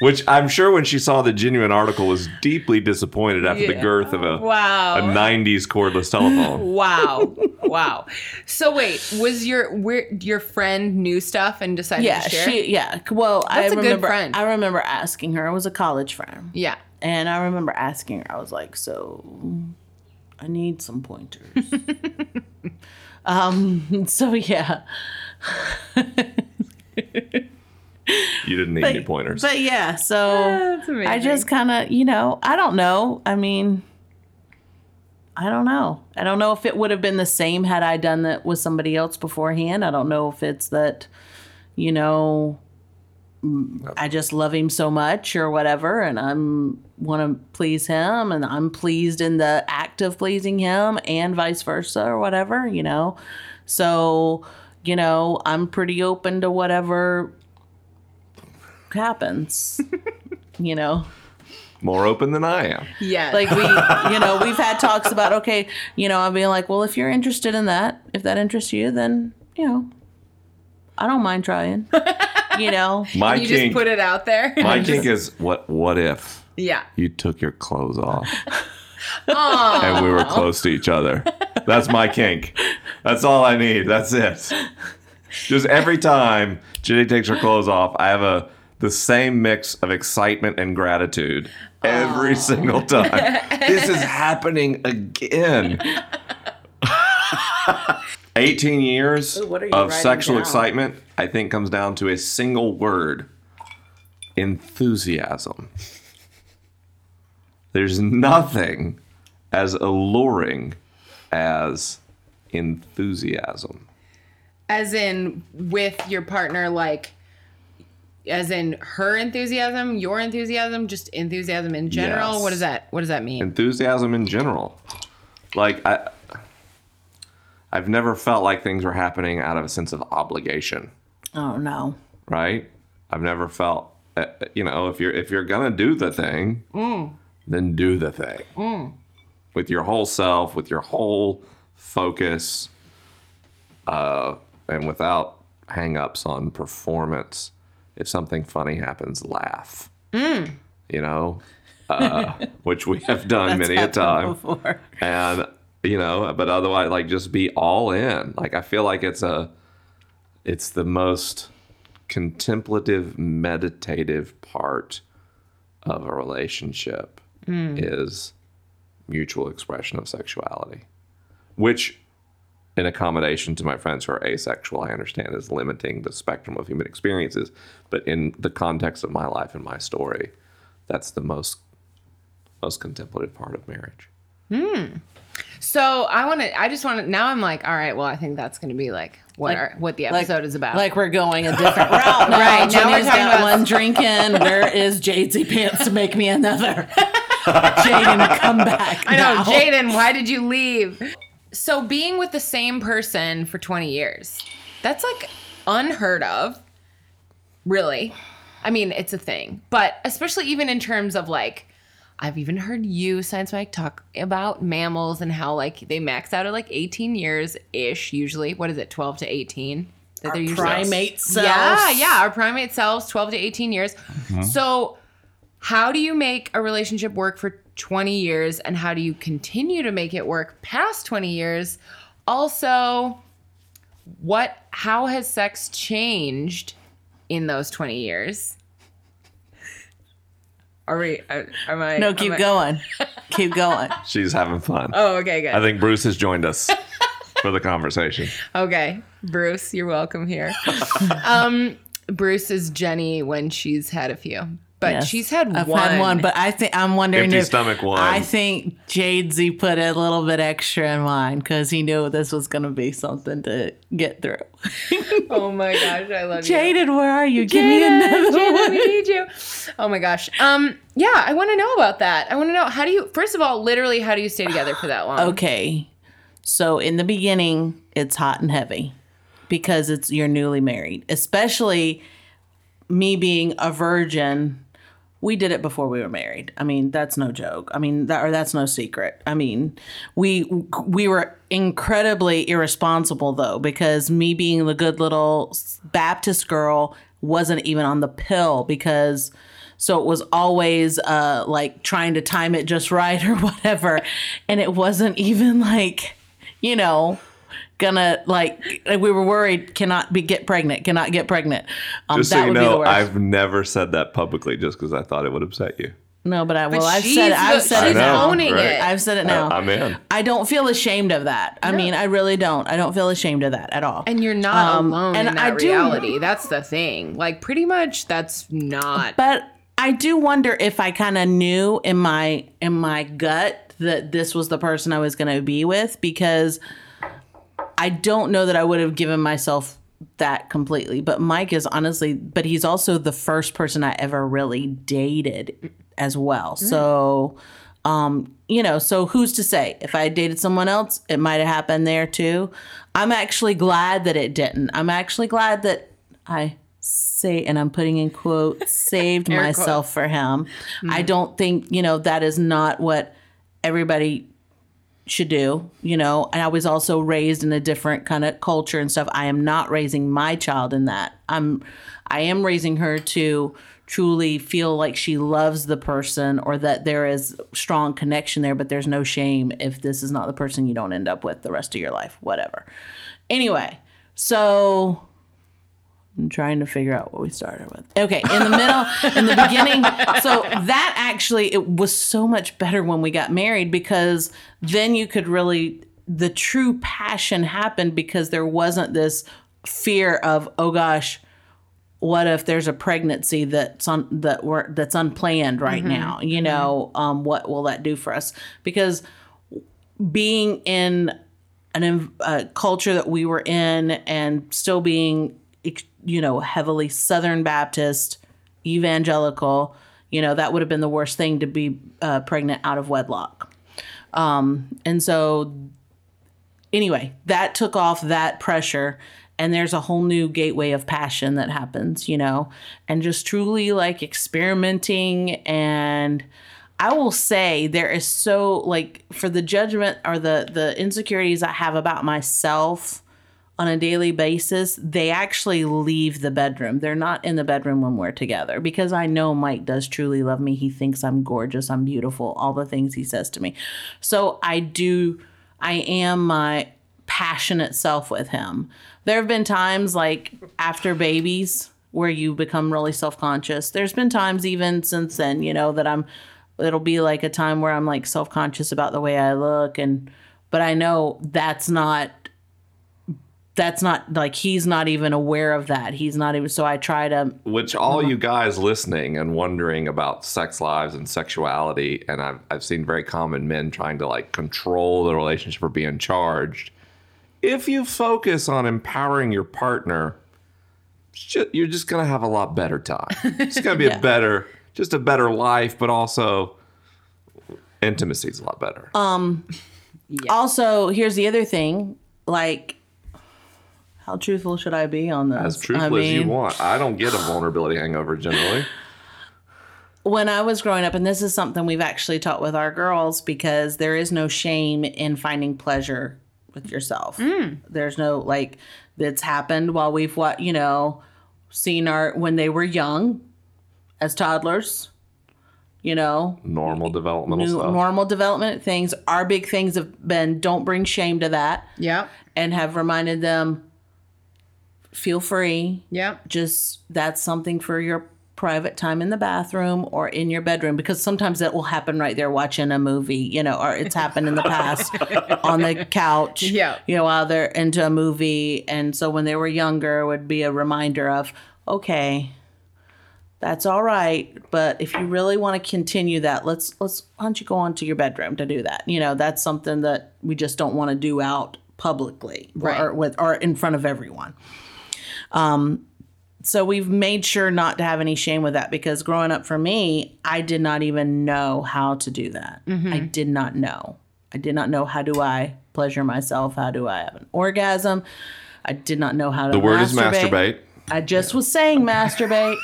Which I'm sure when she saw the genuine article was deeply disappointed after the girth of a, Wow. a 90s cordless telephone. Wow. wow. So wait, was your where your friend knew stuff and decided Yeah, to share? she. Yeah, well, I That's a good remember. friend. I remember asking her. It was a college friend. yeah. And I remember asking her, I was like, so I need some pointers. um, so yeah. You didn't need any pointers. But yeah, so That's. I just kind of, you know, I don't know. I mean, I don't know. I don't know if it would have been the same had I done that with somebody else beforehand. I don't know if it's that, you know, mm, I just love him so much or whatever, and I'm want to please him, and I'm pleased in the act of pleasing him, and vice versa or whatever, you know. So, you know, I'm pretty open to whatever happens. you know, More open than I am. yeah. like we, you know, we've had talks about okay, you know, I'm being like, well, if you're interested in that, if that interests you, then you know, I don't mind trying. You know, My you just kink, put it out there. my kink is what? What if yeah. you took your clothes off Aw. and we were close to each other? That's my kink. That's all I need. That's it. Just every time Jenny takes her clothes off, I have a the same mix of excitement and gratitude every single time. this is happening again. 18 years Ooh, what are you of sexual down? excitement, I think, comes down to a single word enthusiasm. There's nothing as alluring as enthusiasm. As in with your partner, like as in her enthusiasm, your enthusiasm, just enthusiasm in general. Yes. What does that what does that mean? Enthusiasm in general. Like I I've never felt like things were happening out of a sense of obligation, oh no, right? I've never felt uh, you know, if you're if you're going to do the thing, then do the thing. With your whole self, with your whole focus uh and without hang-ups on performance. If something funny happens, laugh. You know, uh, which we have done many a time. before. And you know, but otherwise, like, just be all in. Like, I feel like it's a, it's the most contemplative, meditative part of a relationship is mutual expression of sexuality, which in accommodation to my friends who are asexual, I understand is limiting the spectrum of human experiences. But in the context of my life and my story, that's the most most contemplative part of marriage. Hmm. So I want to. I just want to. Now I'm like, all right. Well, I think that's going to be like what Like- our, what the Like- episode is about. Like we're going a different route. Now. Right, now we're talking got about- one drinking. Where is Jadesy Pants to make me another? Jaden, come back. I know. Jaden. Why did you leave? So being with the same person for 20 years, that's like unheard of. Really, I mean, it's a thing, but especially even in terms of like. I've even heard you, Science Mike, talk about mammals and how like they max out at like 18 years ish, usually. What is it, 12 to 18? That they're usually primate selves. Yeah, yeah, our primate selves, 12 to 18 years. Uh-huh. So, how do you make a relationship work for 20 years and how do you continue to make it work past 20 years? Also, what how has sex changed in those 20 years? Are we uh, am I No, keep I- going. Keep going. She's having fun. Oh, okay, good. I think Bruce has joined us for the conversation. Okay, Bruce, you're welcome here. um, Bruce is Jenny when she's had a few, but Yes. she's had I've one. had one, but I think I'm wondering Empty if stomach one. I think Jadesy put a little bit extra in mine because he knew this was going to be something to get through. oh my gosh, I love you. Jaden, where are you? Give me Jaden, another Jaden, one. we need you. Oh my gosh. Um, yeah, I want to know about that. I want to know how do you first of all, literally, how do you stay together for that long? Okay. So in the beginning, it's hot and heavy because it's you're newly married. Especially me being a virgin. We did it before we were married. I mean, that's no joke. I mean, that or that's no secret. I mean, we we were incredibly irresponsible though because me being the good little Baptist girl wasn't even on the pill because so it was always uh like trying to time it just right or whatever and it wasn't even like you know gonna like we were worried cannot be get pregnant cannot get pregnant um Just that so you would be the know, I've never said that publicly just because I thought it would upset you. no but i well But i've said it i've said it she's now owning right? it. i've said it now I'm in. I don't feel ashamed of that. I mean, I really don't. I don't feel ashamed of that at all. and you're not Um, alone and in that I do- reality. That's the thing. Like pretty much that's not but I do wonder if I kind of knew in my in my gut that this was the person I was going to be with because I don't know that I would have given myself that completely. But Mike is honestly, but he's also the first person I ever really dated as well. So, um, you know, so who's to say if I had dated someone else, it might have happened there too. I'm actually glad that it didn't. I'm actually glad that I say, and I'm putting in quotes, saved myself for him. I don't think, you know, that is not what everybody should do, you know. And I was also raised in a different kind of culture and stuff. I am not raising my child in that. I'm I am raising her to truly feel like she loves the person or that there is strong connection there, but there's no shame if this is not the person you don't end up with the rest of your life, whatever. Anyway, so I'm trying to figure out what we started with. Okay, in the middle, in the beginning. So that actually, it was so much better when we got married because then you could really, the true passion happened because there wasn't this fear of, oh gosh, what if there's a pregnancy that's on that we're that's unplanned right now? You know, um, what will that do for us? Because being in an uh, culture that we were in and still being ex- you know heavily southern baptist evangelical you know that would have been the worst thing to be uh, pregnant out of wedlock. Um, and so anyway that took off that pressure and there's a whole new gateway of passion that happens you know and just truly like experimenting. And I will say there is so like for the judgment or the the insecurities I have about myself on a daily basis, they actually leave the bedroom. They're not in the bedroom when we're together because I know Mike does truly love me. He thinks I'm gorgeous, I'm beautiful, all the things he says to me. So I do I am my passionate self with him. There have been times like after babies where you become really self-conscious. There's been times even since then, you know, that I'm it'll be like a time where I'm like self-conscious about the way I look and but I know that's not that's not like he's not even aware of that. He's not even so I try to Which all you guys listening and wondering about sex lives and sexuality, and I've I've seen very common men trying to like control the relationship or be in charge. If you focus on empowering your partner, you're just gonna have a lot better time. It's gonna be Yeah. a better, just a better life, but also intimacy is a lot better. Um also, here's the other thing, like how truthful should I be on this? as truthful I as you want. I don't get a vulnerability hangover generally. when I was growing up, and this is something we've actually taught with our girls because there is no shame in finding pleasure with yourself. Mm. There's no like that's happened while we've what you know seen our when they were young as toddlers. You know, Normal developmental new, stuff. normal development things. Our big things have been don't bring shame to that, Yeah, and have reminded them feel free, Yep. just that's something for your private time in the bathroom or in your bedroom because sometimes that will happen right there watching a movie you know or it's happened in the past on the couch Yeah. you know while they're into a movie and so when they were younger it would be a reminder of okay that's all right but if you really want to continue that let's let's why don't you go onto your bedroom to do that you know that's something that we just don't want to do out publicly Right. or with or in front of everyone Um, so we've made sure not to have any shame with that because growing up for me, I did not even know how to do that. Mm-hmm. I did not know. I did not know how do I pleasure myself? How do I have an orgasm? I did not know how to the word is masturbate. I just was saying masturbate.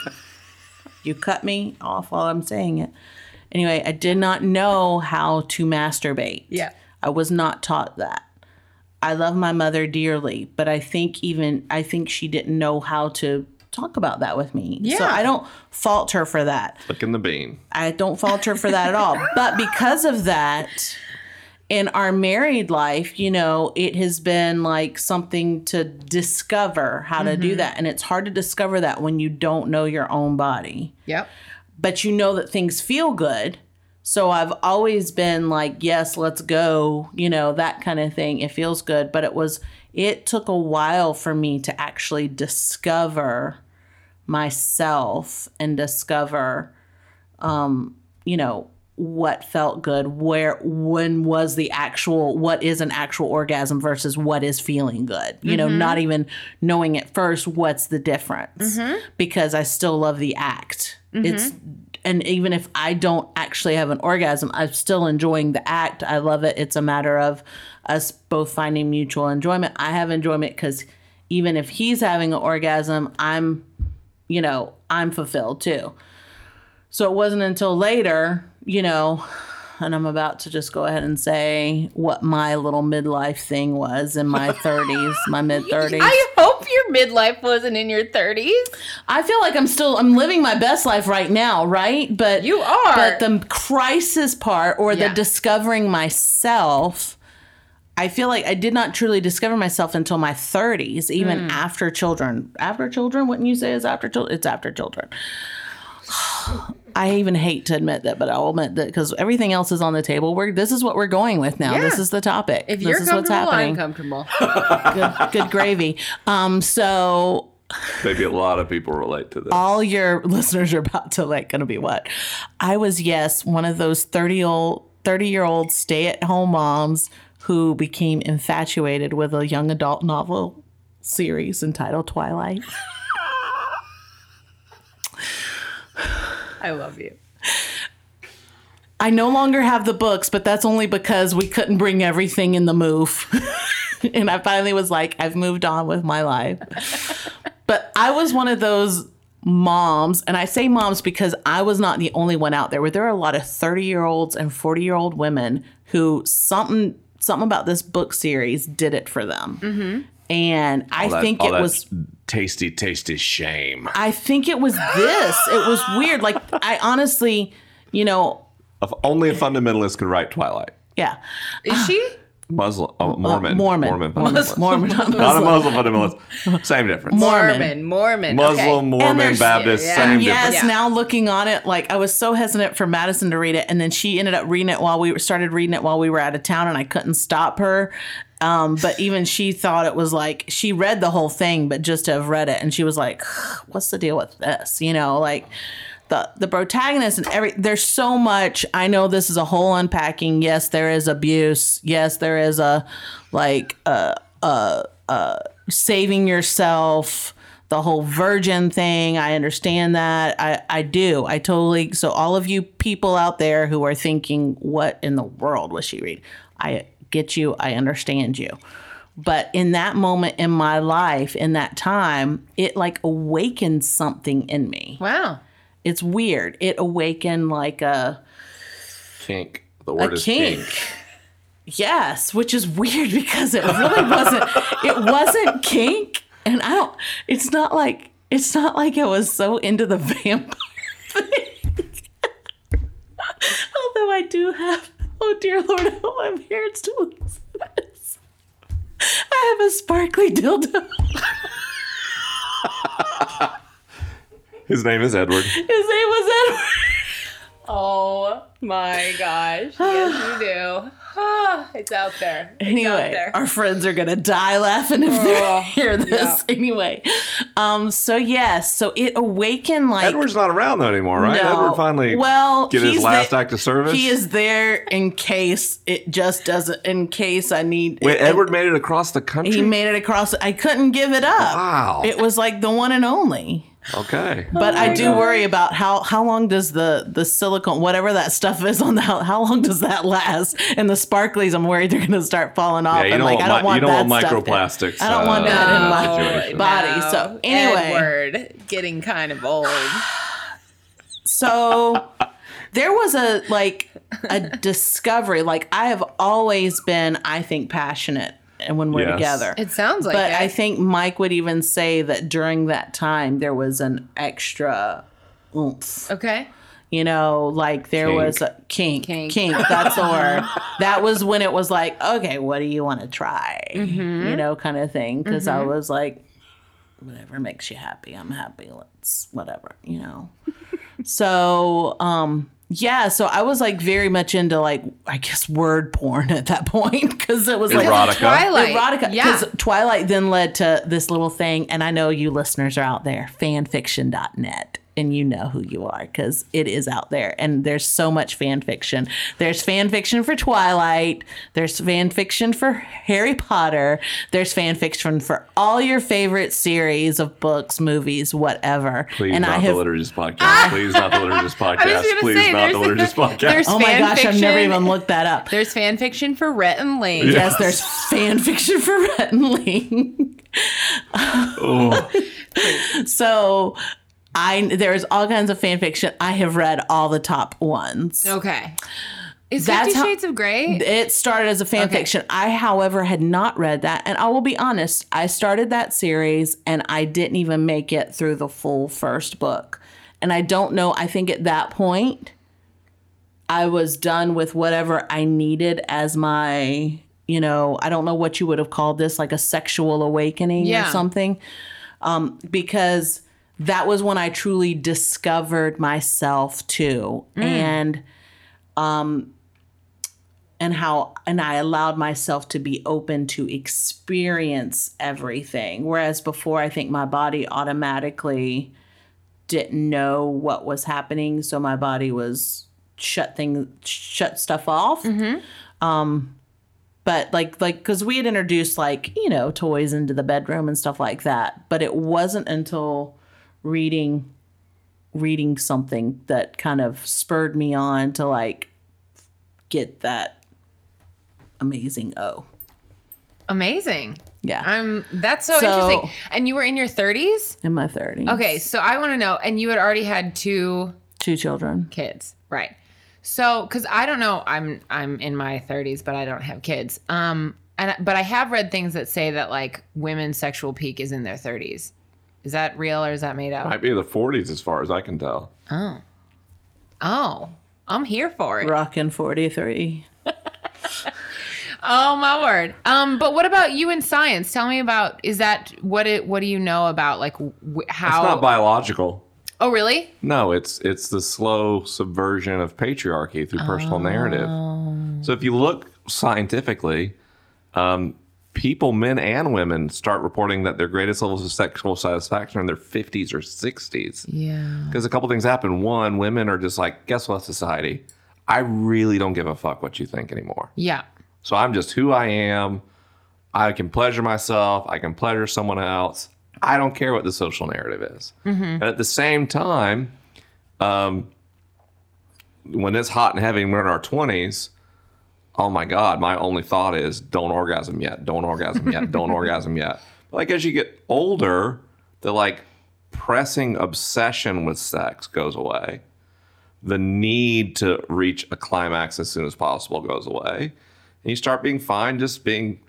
you cut me off while I'm saying it. Anyway, I did not know how to masturbate. Yeah. I was not taught that. I love my mother dearly, but I think even I think she didn't know how to talk about that with me. Yeah. So Yeah. I don't fault her for that. Look in the bean. I don't fault her for that at all. But because of that, in our married life, you know, it has been like something to discover how to do mm-hmm. that. And it's hard to discover that when you don't know your own body Yep. but you know that things feel good. So I've always been like, yes, let's go, you know, that kind of thing. It feels good. But it was, it took a while for me to actually discover myself and discover, um, you know, what felt good, where, when was the actual, what is an actual orgasm versus what is feeling good, you know, not mm-hmm. even knowing at first what's the difference mm-hmm. because I still love the act. It's, mm-hmm. And even if I don't actually have an orgasm, I'm still enjoying the act. I love it. It's a matter of us both finding mutual enjoyment. I have enjoyment because even if he's having an orgasm, I'm, you know, I'm fulfilled too. So it wasn't until later, you know, and I'm about to just go ahead and say what my little midlife thing was in my 30s, my mid 30s. I hope your midlife wasn't in your 30s. I feel like I'm still I'm living my best life right now, right? But You are. But the crisis part or Yeah. the discovering myself, I feel like I did not truly discover myself until my 30s, even Hmm. after children. After children, wouldn't you say is after children? It's after children. I even hate to admit that, but I'll admit that because everything else is on the table. We're this is what we're going with now. Yeah. This is the topic. If this you're is what's comfortable, happening. I'm comfortable. good, good gravy. Um, so Maybe a lot of people relate to this. all your listeners are about to like gonna be what i was yes one of those 30 old 30 year old stay at home moms who became infatuated with a young adult novel series entitled twilight I love you. i no longer have the books but that's only because we couldn't bring everything in the move. And i finally was like i've moved on with my life. But i was one of those moms and i say moms because i was not the only one out there where there are a lot of 30 year olds and 40 year old women who something something about this book series did it for them mm-hmm. And i that- think all it that was tasty, tasty shame. i think it was this it was weird like i honestly you know If only a fundamentalist could write Twilight. yeah Is she? Muslim, oh, Mormon, Mormon. Mormon, Mormon. fundamentalist. Mormon. not a Muslim fundamentalist. Same difference. Mormon. Mormon, Mormon, Muslim, okay. Mormon, Baptist, yeah, same yes, difference. now looking on it, like I was so hesitant for Madison to read it, and then she ended up reading it while we started reading it while we were out of town, and I couldn't stop her. Um, but even she thought it was like she read the whole thing, but just to have read it, and she was like, "What's the deal with this?" You know, like the the protagonist and every there's so much. I know this is a whole unpacking. Yes, there is abuse. Yes, there is a like uh uh uh saving yourself the whole virgin thing i understand that i i do i totally so all of you people out there who are thinking what in the world was she reading i get you i understand you but in that moment in my life in that time it like awakened something in me Wow. it's weird it awakened like a Kink. The word a is kink. kink. Yes, which is weird because it really wasn't. it wasn't kink, and I don't. It's not like it's not like I was so into the vampire thing. Although I do have. Oh dear Lord, I hope my parents don't listen to this. I have a sparkly dildo. His name is Edward. His name was Edward. Oh my gosh. Yes, you do. it's out there. It's out Anyway, there. our friends are gonna die laughing if they Oh, hear this. yeah. Anyway, um, so yes, so it awakened like Edward's not around though anymore, right? No. Edward finally well, get his last the- act of service. He is there in case it just doesn't. In case I need. Wait, it- Edward made it across the country. He made it across. I couldn't give it up. Wow. It was like the one and only. Okay. But I do worry about how how long does the the silicone whatever that stuff is on the how, how long does that last? And the sparklies, I'm worried they're going to start falling off. Yeah, you and don't like want I don't want you don't that want stuff in- microplastics, I don't want uh, that in my situation. body. So anyway, Edward getting kind of old. So there was a like a discovery. Like I have always been, I think, passionate and when we're Yes. together. It sounds like but it. I think Mike would even say that during that time there was an extra oomph. okay. You know, like there Kink. was a kink, Kink. kink. That's the word. That was when it was like, okay, what do you want to try? Mm-hmm. You know, kind of thing. Because I was like, whatever makes you happy, I'm happy. Let's whatever, you know. so, um, yeah. So I was like very much into like I guess word porn at that point because it was like Erotica. Twilight. erotica Yeah. because twilight then led to this little thing and i know you listeners are out there fanfiction.net and you know who you are because it is out there and there's so much fan fiction there's fan fiction for twilight there's fan fiction for harry potter there's fan fiction for all your favorite series of books movies whatever Please and not i the have liturgist podcast. Please not the liturgist podcast. Please say, not the liturgist podcast. oh my gosh i've never even looked that up There's fan fiction for Rhett and Link. Yeah. Yes, there's fan fiction for Rhett and Link. Oh, So I there's all kinds of fan fiction. I have read all the top ones. Okay. Is That's Fifty how- Shades of Grey? It started as a fan Okay. fiction. I, however, had not read that. And I will be honest, I started that series and I didn't even make it through the full first book. And I don't know, I think at that point, I was done with whatever I needed as my, you know, I don't know what you would have called this, like a sexual awakening Yeah. or something. Um, because that was when I truly discovered myself too. And um and how and I allowed myself to be open to experience everything. Whereas before I think my body automatically didn't know what was happening, so my body was shut things shut stuff off. Um but like like because we had introduced like you know toys into the bedroom and stuff like that but it wasn't until reading reading something that kind of spurred me on to like get that amazing oh Amazing. yeah I'm. That's so, So- interesting. And you were in your 30s. in my 30s Okay, so I want to know. And you had already had two two children kids, right? So, because I don't know, I'm I'm in my 30s, but I don't have kids. Um, and but I have read things that say that like women's sexual peak is in their 30s. Is that real or is that made up? might be the 40s as far as I can tell. Oh, Oh, I'm here for it. rocking 43 Oh my word. Um, but what about you in science? Tell me about is that what it? What do you know about like wh- how? It's not biological. oh really? No, it's it's the slow subversion of patriarchy through personal narrative. So if you look scientifically, um, people, men and women, start reporting that their greatest levels of sexual satisfaction are in their 50s or 60s. Yeah. Because a couple things happen. One, women are just like, guess what, society? I really don't give a fuck what you think anymore. Yeah. So I'm just who I am. I can pleasure myself. I can pleasure someone else. I don't care what the social narrative is. And at the same time, um, when it's hot and heavy and we're in our 20s, oh my God, my only thought is don't orgasm yet, don't orgasm yet, don't orgasm yet. But like as you get older, the like pressing obsession with sex goes away. The need to reach a climax as soon as possible goes away. And you start being fine just being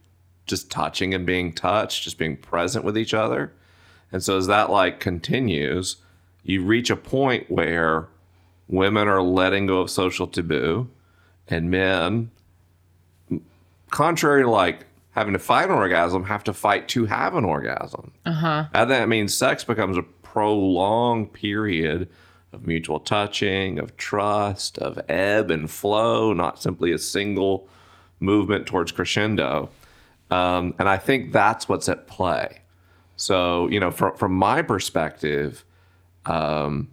just touching and being touched, just being present with each other. And so as that like continues, you reach a point where women are letting go of social taboo and men contrary to like having to fight an orgasm have to fight to have an orgasm. Uh-huh. And that means sex becomes a prolonged period of mutual touching of trust of ebb and flow not simply a single movement towards crescendo. Um, and i think that's what's at play. So you know from, from my perspective um,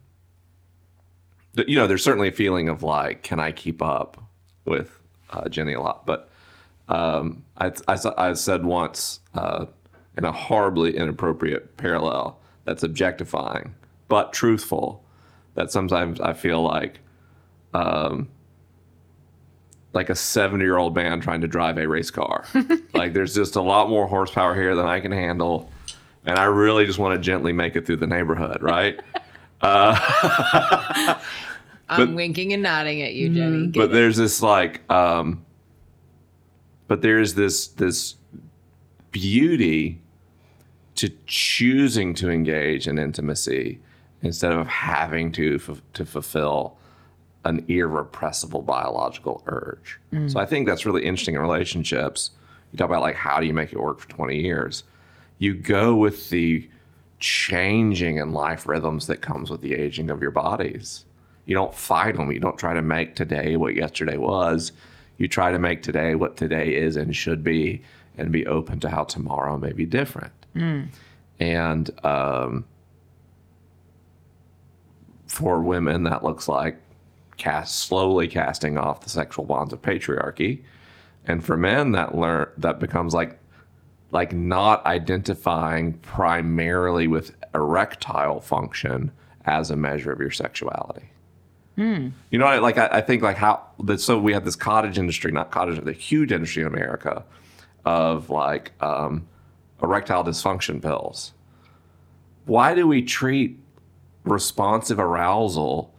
you know there's certainly a feeling of like can i keep up with uh, jenny a lot? But um, I, I, I said once uh, in a horribly inappropriate parallel that's objectifying but truthful that sometimes I feel like um, like a 70 year old man trying to drive a race car. like there's just a lot more horsepower here than I can handle. And I really just want to gently make it through the neighborhood, right? I'm But- winking and nodding at you, Jenny. Get but it. there's this like um but there's this this beauty to choosing to engage in intimacy instead of having to f- to fulfill an irrepressible biological urge. Mm. So I think that's really interesting in relationships. You talk about like how do you make it work for 20 years? You go with the changing in life rhythms that comes with the aging of your bodies. You don't fight them. You don't try to make today what yesterday was. You try to make today what today is and should be, and be open to how tomorrow may be different. And um, for women, that looks like cast slowly casting off the sexual bonds of patriarchy, and for men, that learn that becomes like like not identifying primarily with erectile function as a measure of your sexuality. You know, I- like I, I think like how that. So we have this cottage industry, not cottage, the huge industry in America of like um, erectile dysfunction pills. Why do we treat responsive arousal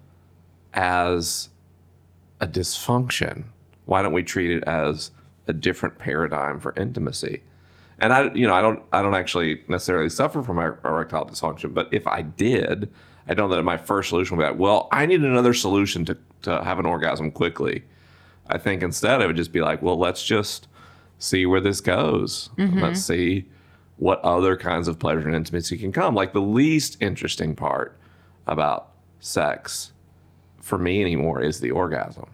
as a dysfunction? Why don't we treat it as a different paradigm for intimacy? And I, you know, I don't, I don't actually necessarily suffer from er- erectile dysfunction, but if I did, I don't know that my first solution would be like, well, I need another solution to, to have an orgasm quickly. I think instead I would just be like, well, let's just see where this goes. Let's see what other kinds of pleasure and intimacy can come. Like the least interesting part about sex for me anymore is the orgasm.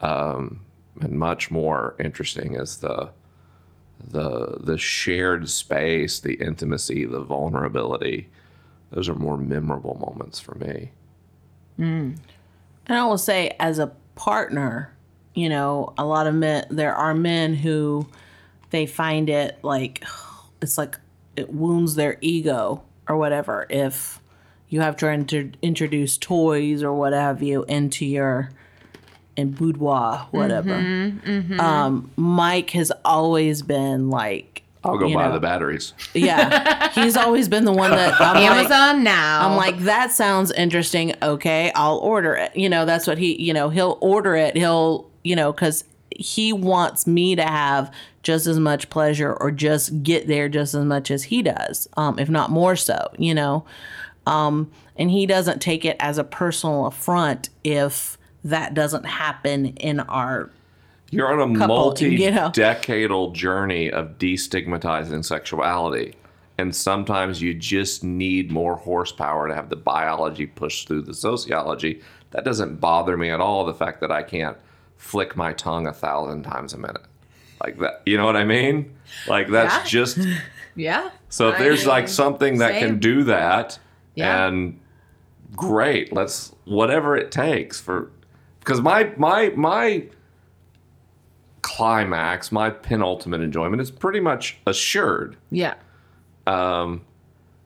Um, and much more interesting is the the the shared space, the intimacy, the vulnerability. Those are more memorable moments for me. Mm. And I will say, as a partner, you know, a lot of men, there are men who they find it like, it's like it wounds their ego or whatever if you have to inter- introduce toys or what have you into your in boudoir, whatever. Mm-hmm, mm-hmm. Um, Mike has always been like, I'll go You buy know. the batteries. yeah, he's always been the one that I'm like, Amazon now. I'm like, that sounds interesting. Okay, I'll order it. You know, that's what he, you know, he'll order it. He'll, you know, because he wants me to have just as much pleasure or just get there just as much as he does, um, if not more so, you know. Um, and he doesn't take it as a personal affront if that doesn't happen in our You're on a Couple, you know. multi-decadal journey of destigmatizing sexuality. And sometimes you just need more horsepower to have the biology push through the sociology. That doesn't bother me at all, the fact that I can't flick my tongue a thousand times a minute. Like that. You know what I mean? Like that's Yeah. just Yeah. so if I there's like something that same. can do that, Yeah. and great, let's whatever it takes for because my my my climax, my penultimate enjoyment is pretty much assured. Yeah. Um,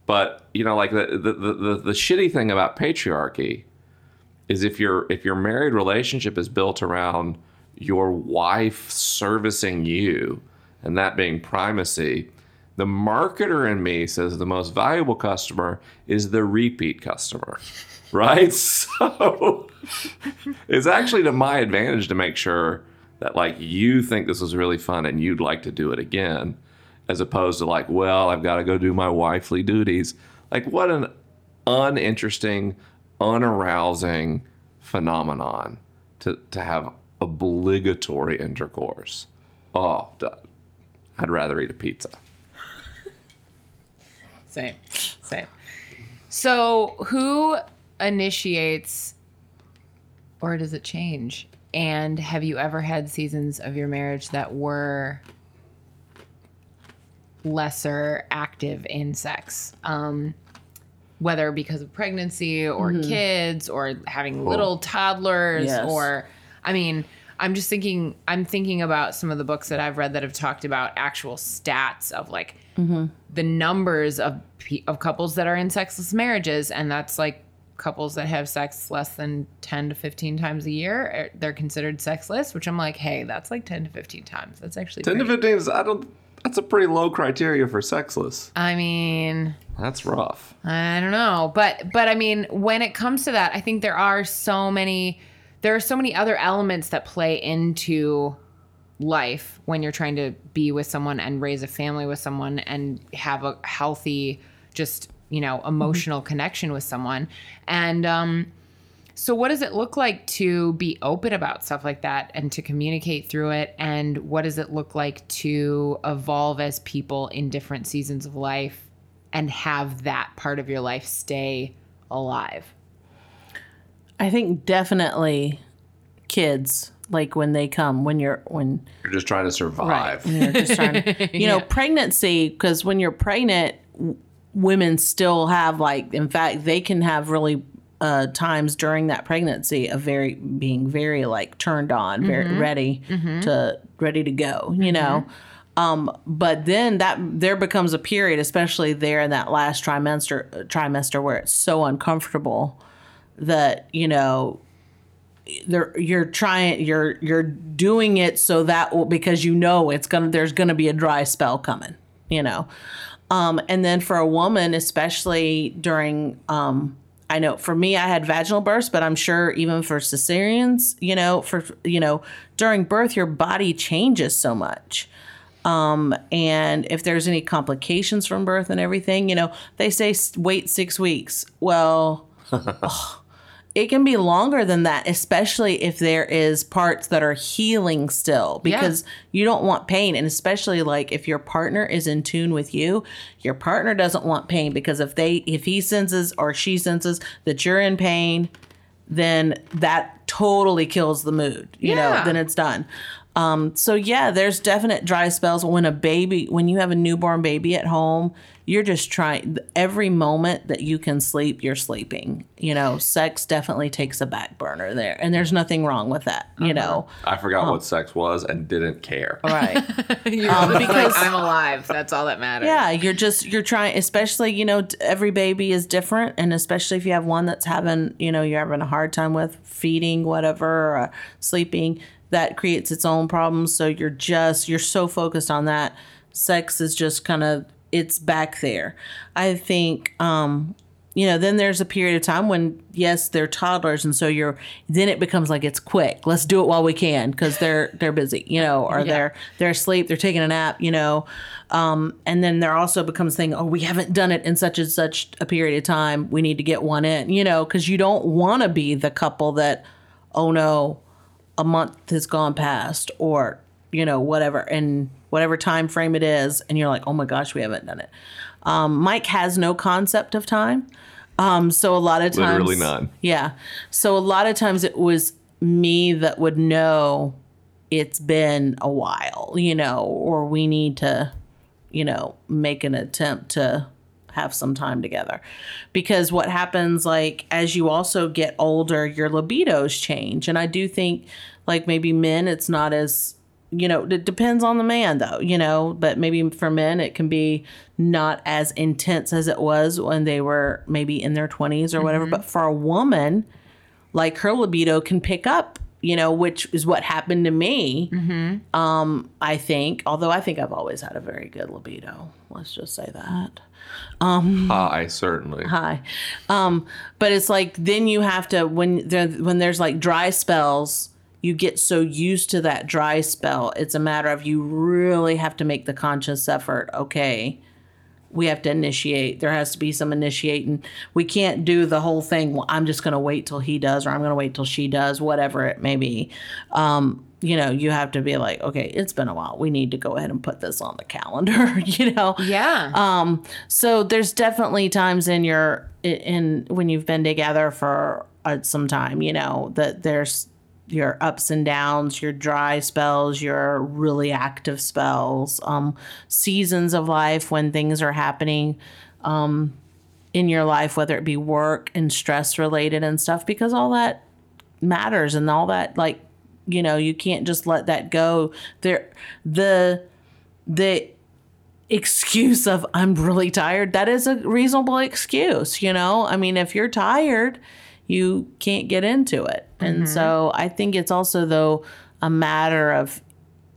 But you know, like the the, the, the, shitty thing about patriarchy is if your if your married relationship is built around your wife servicing you and that being primacy, the marketer in me says the most valuable customer is the repeat customer. Right? So it's actually to my advantage to make sure that like you think this is really fun and you'd like to do it again as opposed to like, well, I've got to go do my wifely duties. Like, what an uninteresting, unarousing phenomenon to, to have obligatory intercourse. Oh. I'd rather eat a pizza. Same. Same. So, who initiates or does it change? And have you ever had seasons of your marriage that were lesser active in sex? Um, whether because of pregnancy or kids or having little toddlers Yes. or I mean, I'm just thinking I'm thinking about some of the books that I've read that have talked about actual stats of like the numbers of of couples that are in sexless marriages and that's like couples that have sex less than 10 to 15 times a year eh, they're considered sexless which i'm like hey that's like 10 to 15 times that's actually 10 to 15 is, I don't, that's a pretty low criteria for sexless. i mean That's rough. I don't know, but but I mean, when it comes to that, I think there are so many there are so many other elements that play into life when you're trying to be with someone and raise a family with someone and have a healthy just, you know, emotional connection with someone. And um so what does it look like to be open about stuff like that and to communicate through it and what does it look like to evolve as people in different seasons of life and have that part of your life stay alive. I think definitely kids, like when they come, when you're, when, You're just trying to survive. when you're just trying to, you know, pregnancy, because when you're pregnant, w- women still have like, in fact, they can have really uh, times during that pregnancy of very being very like turned on, very ready to ready to go, you know. Um, but then that there becomes a period, especially there in that last trimester trimester, where it's so uncomfortable that you know there you're trying you're you're doing it so that because you know it's gonna there's gonna be a dry spell coming you know um and then for a woman especially during um I know for me I had vaginal births but I'm sure even for cesareans you know for you know during birth your body changes so much um, and if there's any complications from birth and everything, you know, they say wait six weeks. Well, ugh, it can be longer than that, especially if there is parts that are healing still, because you don't want pain. And especially like if your partner is in tune with you, your partner doesn't want pain because if they, if he senses or she senses that you're in pain, then that totally kills the mood. You Yeah. know, then it's done. Um, so yeah, there's definite dry spells when a baby, when you have a newborn baby at home, you're just trying every moment that you can sleep, you're sleeping. You know, sex definitely takes a back burner there, and there's nothing wrong with that. You know, I forgot what sex was and didn't care. right? You're Um, because- like, I'm alive. That's all that matters. Yeah, you're just you're trying, especially you know every baby is different, and especially if you have one that's having you know you're having a hard time with feeding, whatever, or uh, sleeping, that creates its own problems. So you're just you're so focused on that. Sex is just kind of it's back there. I think um you know then there's a period of time when yes they're toddlers and so you're then it becomes like it's quick let's do it while we can because they're they're busy you know or they're they're asleep they're taking a nap you know um, and then there also becomes thing oh we haven't done it in such and such a period of time we need to get one in you know because you don't want to be the couple that oh no a month has gone past or you know whatever and whatever time frame it is and you're like oh my gosh we haven't done it. Um, mike has no concept of time. Um, so a lot of times Literally none. yeah. So a lot of times it was me that would know it's been a while you know or we need to you know make an attempt to have some time together. Because what happens like as you also get older your libidos change. And i do think like maybe men it's not as you know it depends on the man though you know but maybe for men it can be not as intense as it was when they were maybe in their 20s or whatever. But for a woman like her libido can pick up you know which is what happened to me. Um i think although i think i've always had a very good libido let's just say that. I certainly. hi Um, but it's like then you have to when there when there's like dry spells, you get so used to that dry spell. It's a matter of you really have to make the conscious effort. Okay, we have to initiate. There has to be some initiating. We can't do the whole thing. Well, I'm just going to wait till he does, or I'm going to wait till she does, whatever it may be. Um, you know, you have to be like, okay, it's been a while. We need to go ahead and put this on the calendar. you know, Yeah. um, so there's definitely times in your in when you've been together for uh, some time, you know, that there's your ups and downs, your dry spells, your really active spells, um, seasons of life when things are happening um, in your life, whether it be work and stress related and stuff, because all that matters and all that like you know you can't just let that go there the the excuse of I'm really tired, that is a reasonable excuse, you know? I mean, if you're tired, you can't get into it. And mm-hmm. so I think it's also though a matter of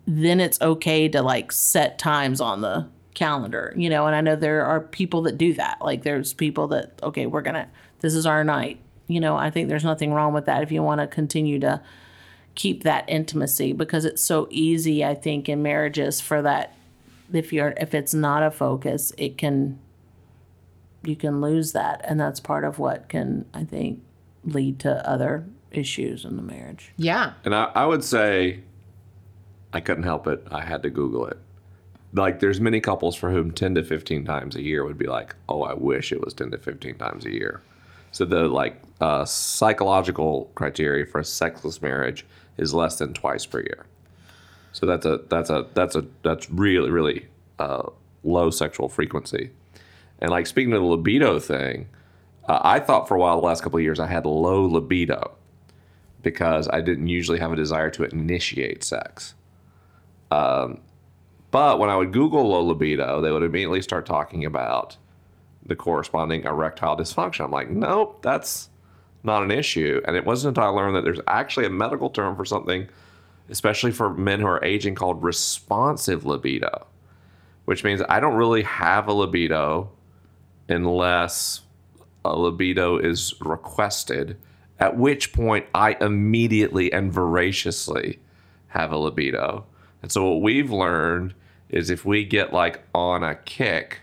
then it's okay to like set times on the calendar, you know, and I know there are people that do that. Like there's people that okay, we're going to this is our night. You know, I think there's nothing wrong with that if you want to continue to keep that intimacy because it's so easy I think in marriages for that if you're if it's not a focus it can you can lose that and that's part of what can i think lead to other issues in the marriage yeah. And I, I would say I couldn't help it. I had to Google it. Like, there's many couples for whom 10 to 15 times a year would be like, oh, I wish it was 10 to 15 times a year. So the like uh, psychological criteria for a sexless marriage is less than twice per year. So that's a that's a that's a that's really really uh, low sexual frequency. And like speaking of the libido thing, uh, I thought for a while the last couple of years I had low libido because I didn't usually have a desire to initiate sex. Um, but when I would Google low libido, they would immediately start talking about the corresponding erectile dysfunction. I'm like, nope, that's not an issue. And it wasn't until I learned that there's actually a medical term for something, especially for men who are aging, called responsive libido, which means I don't really have a libido unless a libido is requested, at which point I immediately and voraciously have a libido. And so what we've learned is if we get like on a kick,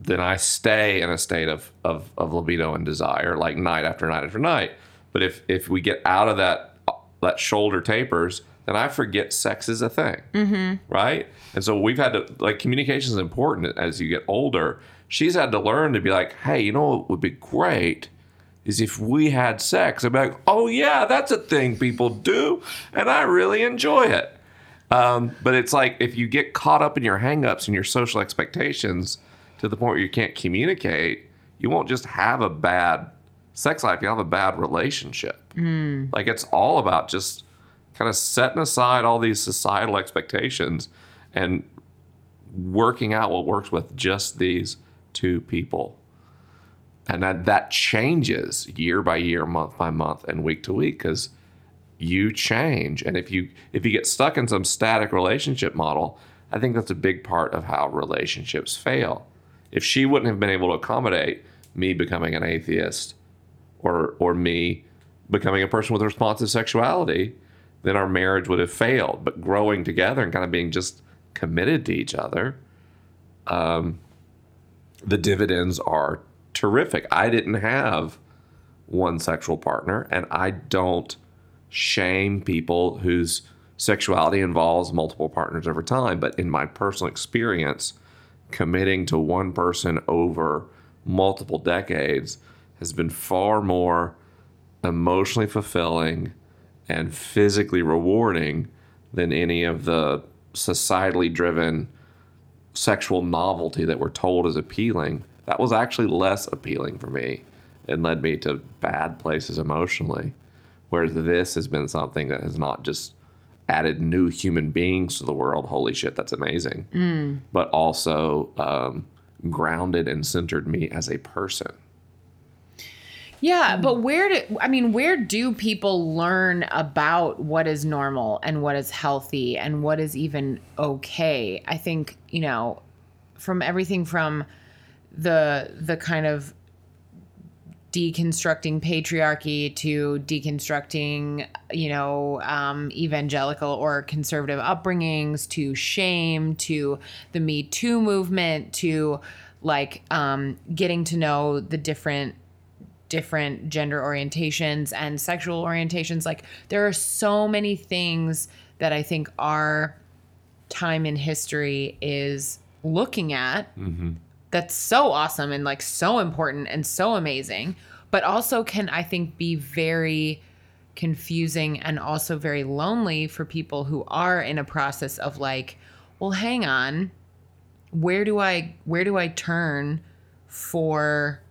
then I stay in a state of, of, of libido and desire, like night after night after night. But if if we get out of that that shoulder tapers, then I forget sex is a thing, mm-hmm. right? And so we've had to like communication is important as you get older. She's had to learn to be like, hey, you know what would be great is if we had sex. I'd be like, oh yeah, that's a thing people do, and I really enjoy it. Um, but it's like if you get caught up in your hangups and your social expectations to the point where you can't communicate, you won't just have a bad sex life, you'll have a bad relationship. Like it's all about just kind of setting aside all these societal expectations and working out what works with just these two people. And that, that changes year by year, month by month, and week to week because you change. And if you if you get stuck in some static relationship model, I think that's a big part of how relationships fail. If she wouldn't have been able to accommodate me becoming an atheist or or me becoming a person with responsive sexuality, then our marriage would have failed. But growing together and kind of being just committed to each other, um, the dividends are terrific. I didn't have one sexual partner, and I don't shame people whose sexuality involves multiple partners over time. But in my personal experience, committing to one person over multiple decades has been far more emotionally fulfilling and physically rewarding than any of the societally driven sexual novelty that we're told is appealing. That was actually less appealing for me and led me to bad places emotionally. Whereas this has been something that has not just added new human beings to the world. Holy shit, that's amazing. But also um, grounded and centered me as a person. Yeah, but where do I mean, where do people learn about what is normal and what is healthy and what is even okay? I think, you know, from everything from the the kind of deconstructing patriarchy to deconstructing, you know, um, evangelical or conservative upbringings to shame to the Me Too movement to like um, getting to know the different different gender orientations and sexual orientations. Like there are so many things that I think our time in history is looking at mm-hmm. that's so awesome and like so important and so amazing, but also can I think be very confusing and also very lonely for people who are in a process of like, well, hang on, where do I where do I turn for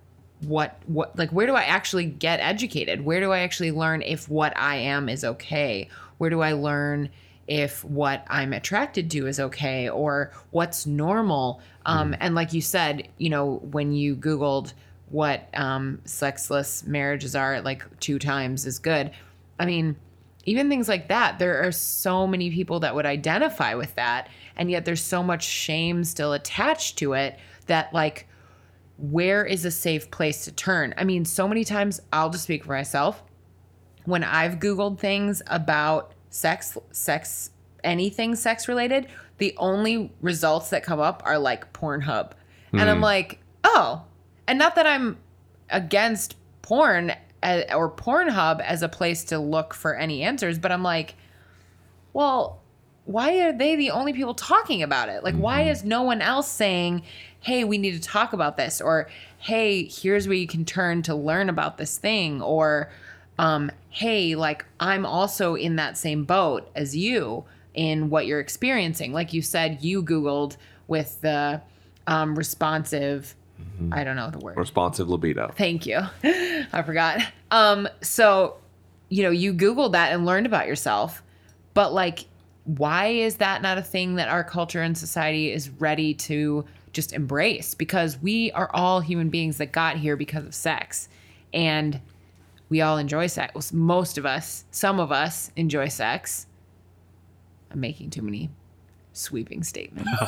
what what like where do I actually get educated? Where do I actually learn if what I am is okay? Where do I learn if what I'm attracted to is okay or what's normal? Um, and like you said, you know, when you Googled what um, sexless marriages are, like two times is good. I mean, even things like that, there are so many people that would identify with that. And yet there's so much shame still attached to it that, like, where is a safe place to turn? I mean, so many times I'll just speak for myself. When I've Googled things about sex, sex, anything sex related, the only results that come up are like Pornhub. And I'm like, oh, and not that I'm against porn uh, or Pornhub as a place to look for any answers, but I'm like, well, why are they the only people talking about it? Like, why is no one else saying, hey, we need to talk about this? Or, hey, here's where you can turn to learn about this thing? Or, um, hey, like, I'm also in that same boat as you in what you're experiencing. Like you said, you Googled with the um, responsive, I don't know the word. Responsive libido. Thank you. I forgot. Um, so, you know, you Googled that and learned about yourself, but like, why is that not a thing that our culture and society is ready to just embrace? Because we are all human beings that got here because of sex. And we all enjoy sex. Most of us, some of us enjoy sex. I'm making too many sweeping statements.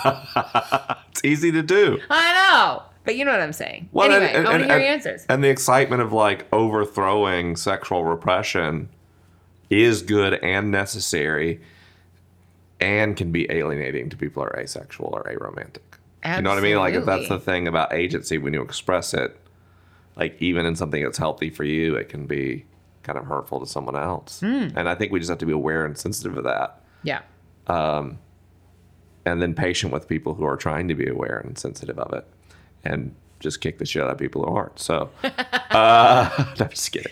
It's easy to do. I know, but you know what I'm saying. Well, anyway, and- I want to hear and- your answers. And the excitement of like overthrowing sexual repression is good and necessary and can be alienating to people who are asexual or aromantic. You know what I mean? Like if that's the thing about agency when you express it, like even in something that's healthy for you, it can be kind of hurtful to someone else. Hmm. And I think we just have to be aware and sensitive of that. yeah. and then patient with people who are trying to be aware and sensitive of it and just kick the shit out of people who aren't. So, uh, no, I'm just kidding.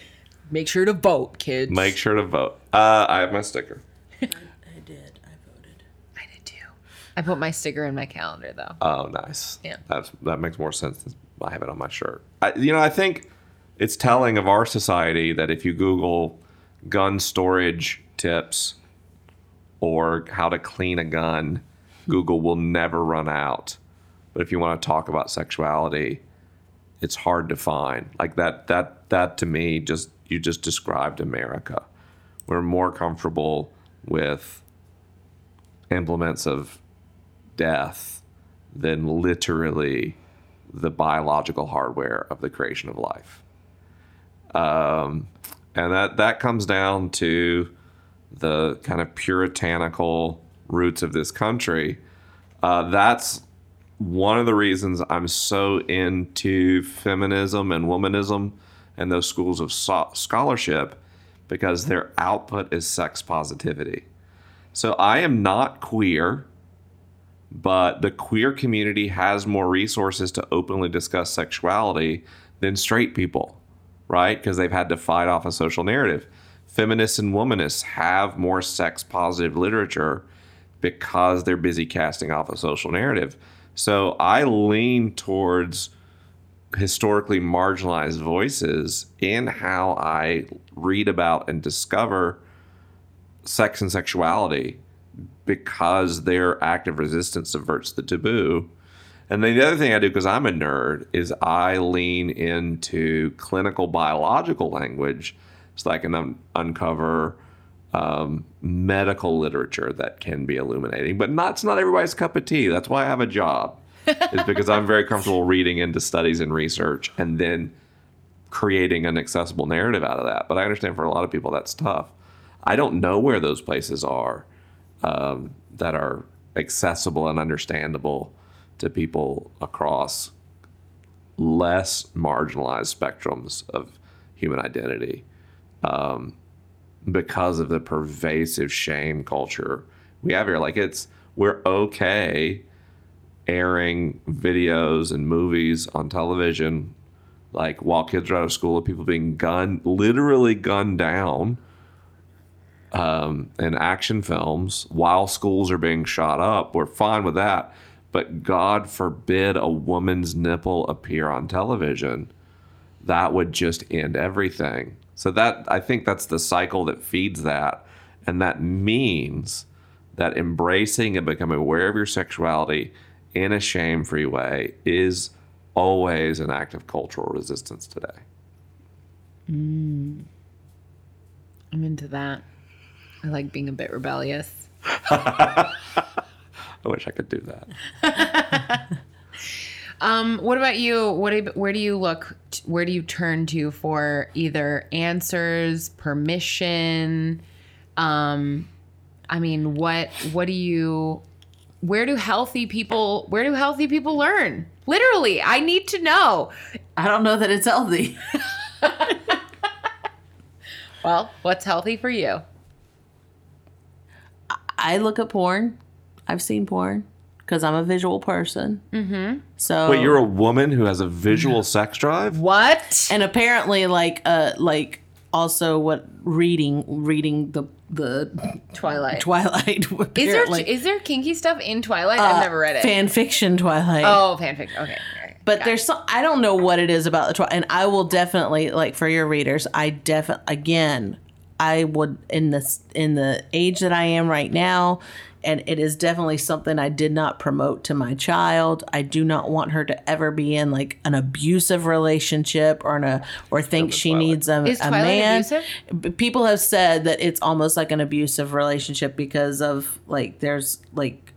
Make sure to vote, kids. Make sure to vote. Uh, I have my sticker. I did. I voted. I did too. I put my sticker in my calendar though. Oh, nice. Yeah. That's, that makes more sense than I have it on my shirt. I, you know, I think it's telling of our society that if you Google gun storage tips or how to clean a gun, Google will never run out. But if you want to talk about sexuality, it's hard to find. Like that that that to me just you just described America. We're more comfortable with implements of death than literally the biological hardware of the creation of life. Um, and that that comes down to the kind of puritanical roots of this country. Uh, that's one of the reasons I'm so into feminism and womanism and those schools of so- scholarship because their output is sex positivity. So I am not queer, but the queer community has more resources to openly discuss sexuality than straight people, right? Because they've had to fight off a social narrative. Feminists and womanists have more sex positive literature because they're busy casting off a social narrative. So I lean towards historically marginalized voices in how I read about and discover sex and sexuality because their active resistance subverts the taboo. And then the other thing I do, because I'm a nerd, is I lean into clinical biological language so I can un- uncover um, medical literature that can be illuminating. But not, it's not everybody's cup of tea. That's why I have a job, is because I'm very comfortable reading into studies and research and then creating an accessible narrative out of that. But I understand for a lot of people that's tough. I don't know where those places are um, that are accessible and understandable to people across less marginalized spectrums of human identity um, because of the pervasive shame culture we have here. Like it's we're okay airing videos and movies on television, like while kids are out of school, of people being gunned, literally gunned down um, in action films while schools are being shot up. We're fine with that. But God forbid a woman's nipple appear on television. That would just end everything. So that I think that's the cycle that feeds that. And that means that embracing and becoming aware of your sexuality in a shame-free way is always an act of cultural resistance today. I'm into that. I like being a bit rebellious. I wish I could do that. Um, what about you? What do, where do you look? Where do you turn to for either answers, permission? Um, I mean, what what do you? Where do healthy people? Where do healthy people learn? Literally, I need to know. I don't know that it's healthy. Well, what's healthy for you? I look at porn. I've seen porn because I'm a visual person. Mm-hmm. So Wait, you're a woman who has a visual sex drive? What? and apparently like uh like also what reading reading the the Twilight. Twilight. is there apparently. is there kinky stuff in Twilight? I've never read it. fan fiction Twilight. oh, fanfic. Okay. okay. But Got there's some I don't know what it is about the Twilight, and I will definitely like for your readers. I definitely again, I would in this in the age that I am right now, and it is definitely something I did not promote to my child. I do not want her to ever be in like an abusive relationship or in a or think she Twilight. needs a, Is a Twilight man. abusive? People have said that it's almost like an abusive relationship because of like there's like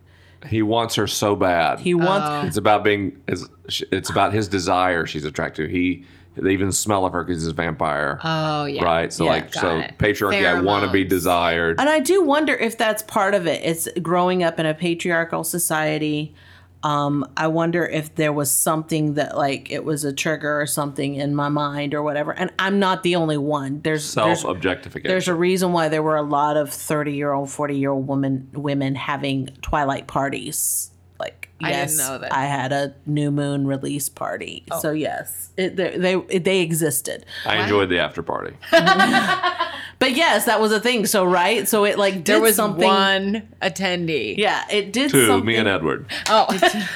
He wants her so bad. he wants Oh. It's about being. It's, it's about his desire. She's attracted. to. He. They even smell of her because he's a vampire. Oh yeah. right. So yeah, like, so it. patriarchy. I want to be desired. And I do wonder if that's part of it. It's growing up in a patriarchal society. Um, I wonder if there was something that like it was a trigger or something in my mind or whatever. And I'm not the only one. There's Self there's, objectification. there's a reason why there were a lot of 30 year old, 40 year old women women having twilight parties. Like I didn't yes, know that. I had a new moon release party. Oh. So yes, it, they, they they existed. I enjoyed the after party. But yes, that was a thing. So right, so it like did There was something. one attendee. Yeah, it did Two, something. me and Edward. Oh.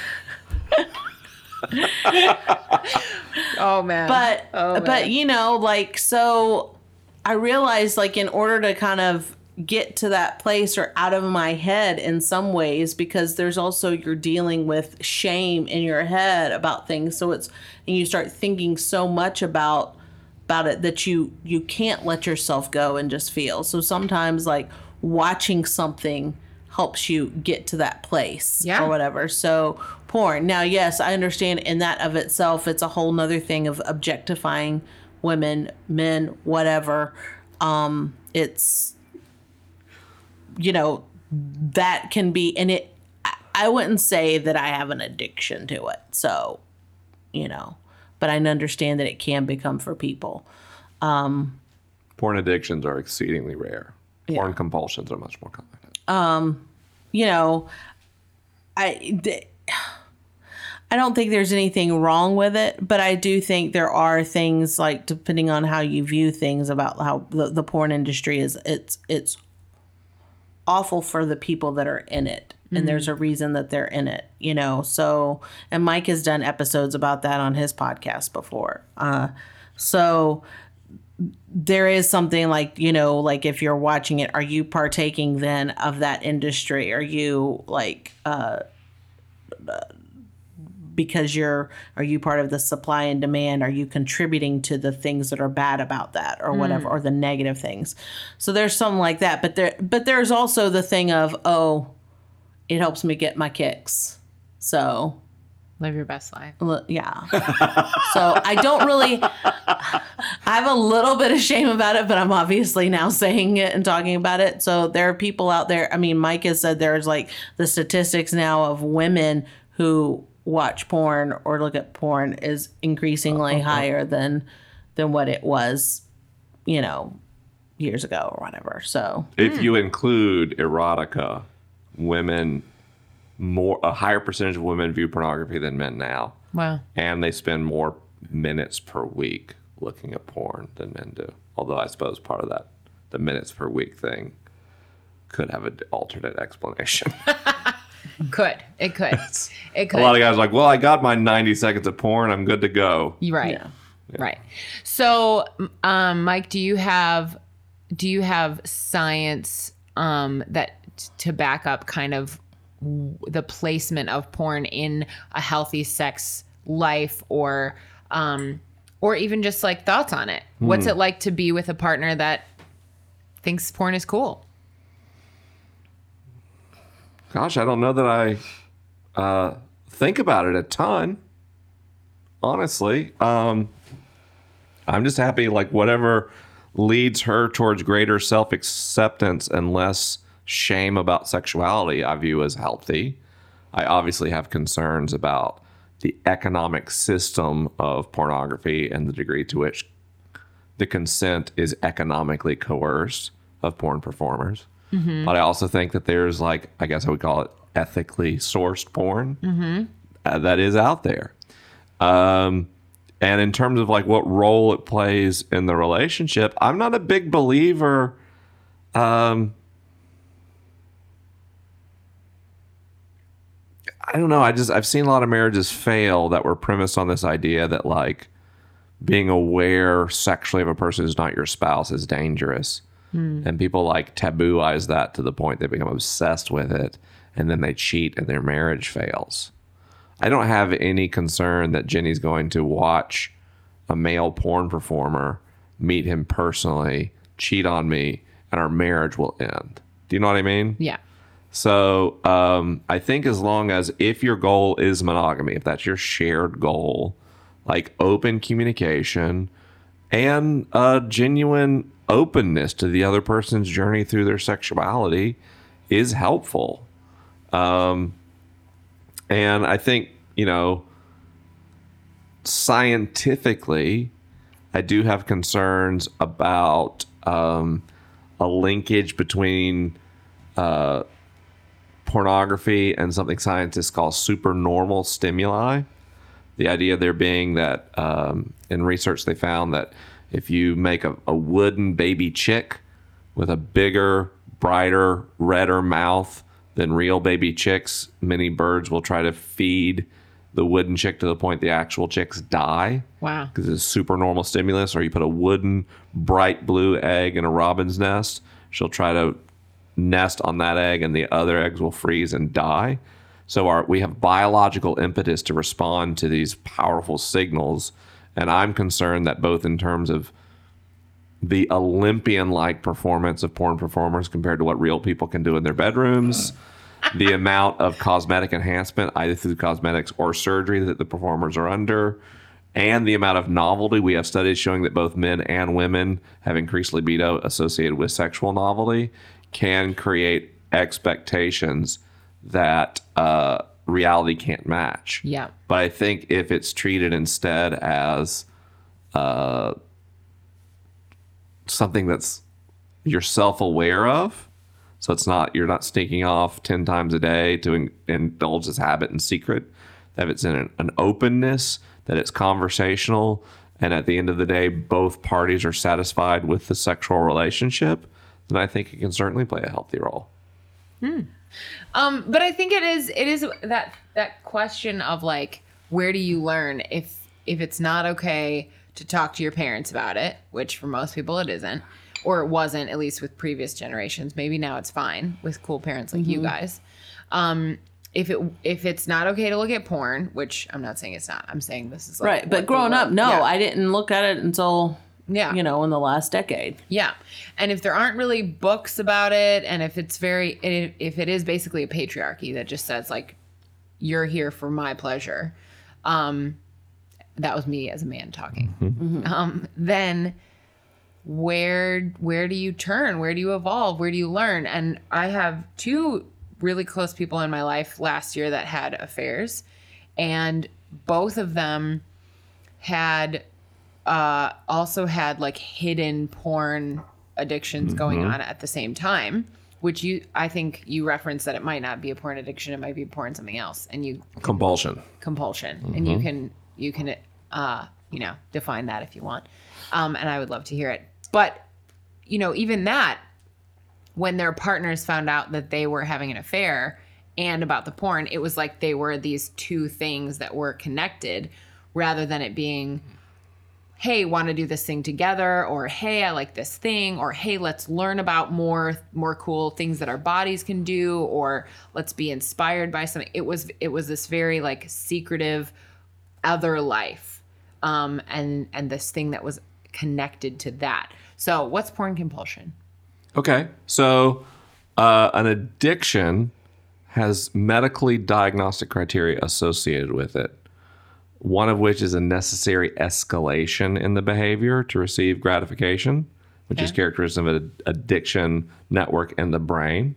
oh man. but Oh, but you know like so i realized like in order to kind of get to that place or out of my head in some ways because there's also you're dealing with shame in your head about things. So it's and you start thinking so much about about it that you you can't let yourself go and just feel. So sometimes like watching something helps you get to that place Yeah. or whatever. So porn. Now yes i understand in that of itself it's a whole nother thing of objectifying women men whatever. Um it's you know that can be and it I- wouldn't say that i have an addiction to it so you know but i understand that it can become for people Um, Porn addictions are exceedingly rare. Porn compulsions are much more common. Um, you know, I th- I don't think there's anything wrong with it, but I do think there are things like depending on how you view things about how the, the porn industry is it's it's awful for the people that are in it. And there's a reason that they're in it, you know. So, and Mike has done episodes about that on his podcast before. Uh, so, there is something like you know like if you're watching it are you partaking then of that industry are you like uh because you're are you part of the supply and demand are you contributing to the things that are bad about that or hmm. whatever or the negative things so there's something like that but there but there's also the thing of oh it helps me get my kicks so Live your best life. Yeah. so I don't really. I have a little bit of shame about it, but I'm obviously now saying it and talking about it. So there are people out there. I mean, Mike has said there's like the statistics now of women who watch porn or look at porn is increasingly uh-huh. higher than than what it was, you know, years ago or whatever. So If hmm. you include erotica, women more a higher percentage of women view pornography than men now, Wow. and they spend more minutes per week looking at porn than men do. Although I suppose part of that, the minutes per week thing, could have an alternate explanation. Could. It could. It could. a lot of guys are like, well, I got my 90 seconds of porn, I'm good to go. You're right. Yeah. Right. So, um, Mike, do you have do you have science um, that to back up kind of w- the placement of porn in a healthy sex life or um, or even just like thoughts on it? What's it like to be with a partner that thinks porn is cool? Gosh, I don't know that I uh, think about it a ton. Honestly, um, I'm just happy. Like whatever leads her towards greater self acceptance and less shame about sexuality, I view as healthy. I obviously have concerns about the economic system of pornography and the degree to which the consent is economically coerced of porn performers. But I also think that there's like, I guess I would call it ethically sourced porn uh, that is out there. Um, and in terms of like what role it plays in the relationship, I'm not a big believer. Um, I don't know. I just I've seen a lot of marriages fail that were premised on this idea that like being aware sexually of a person who's not your spouse is dangerous. And people like tabooize that to the point they become obsessed with it and then they cheat and their marriage fails. I don't have any concern that Jenny's going to watch a male porn performer, meet him personally, cheat on me, and our marriage will end. Do you know what I mean? Yeah. So um, I think as long as if your goal is monogamy, if that's your shared goal, like open communication and a genuine openness to the other person's journey through their sexuality is helpful. Um, and I think, you know, scientifically, I do have concerns about um, a linkage between uh, pornography and something scientists call supernormal stimuli. The idea there being that um, in research they found that if you make a, a wooden baby chick with a bigger, brighter, redder mouth than real baby chicks, many birds will try to feed the wooden chick to the point the actual chicks die Wow. because it's a super normal stimulus, or you put a wooden bright blue egg in a robin's nest, she'll try to nest on that egg and the other eggs will freeze and die. So our we have biological impetus to respond to these powerful signals. And I'm concerned that both in terms of the Olympian like performance of porn performers compared to what real people can do in their bedrooms, the amount of cosmetic enhancement, either through cosmetics or surgery, that the performers are under, and the amount of novelty. We have studies showing that both men and women have increased libido associated with sexual novelty, can create expectations that uh, reality can't match. Yeah. But I think if it's treated instead as uh, something that's you're self-aware of. So it's not you're not sneaking off ten times a day to in, indulge this habit in secret. That it's in an, an openness, that it's conversational, and at the end of the day, both parties are satisfied with the sexual relationship. Then I think it can certainly play a healthy role. Um, but I think it is it is that that question of like where do you learn if if it's not okay to talk to your parents about it, which for most people it isn't, or it wasn't at least with previous generations. Maybe now it's fine with cool parents like you guys. Um, if it if it's not okay to look at porn, which I'm not saying it's not, I'm saying this is like Right. But growing up, no, yeah. I didn't look at it until, Yeah. you know, in the last decade. Yeah. And if there aren't really books about it, and if it's very, if if it is basically a patriarchy that just says, like, you're here for my pleasure, um, that was me as a man talking, um, then where where do you turn where do you evolve where do you learn and i have two really close people in my life last year that had affairs and both of them had uh, also had like hidden porn addictions going on at the same time which you i think you referenced that it might not be a porn addiction it might be porn something else and you Compulsion. compulsion. And you can you can uh you know define that if you want. Um and i would love to hear it. But you know even that when their partners found out that they were having an affair and about the porn it was like they were these two things that were connected rather than it being hey want to do this thing together or hey i like this thing or hey let's learn about more more cool things that our bodies can do or let's be inspired by something it was it was this very like secretive other life um and and this thing that was connected to that so what's porn compulsion Okay. So, uh, an addiction has medically diagnostic criteria associated with it. One of which is a necessary escalation in the behavior to receive gratification, which is characteristic of an addiction network in the brain.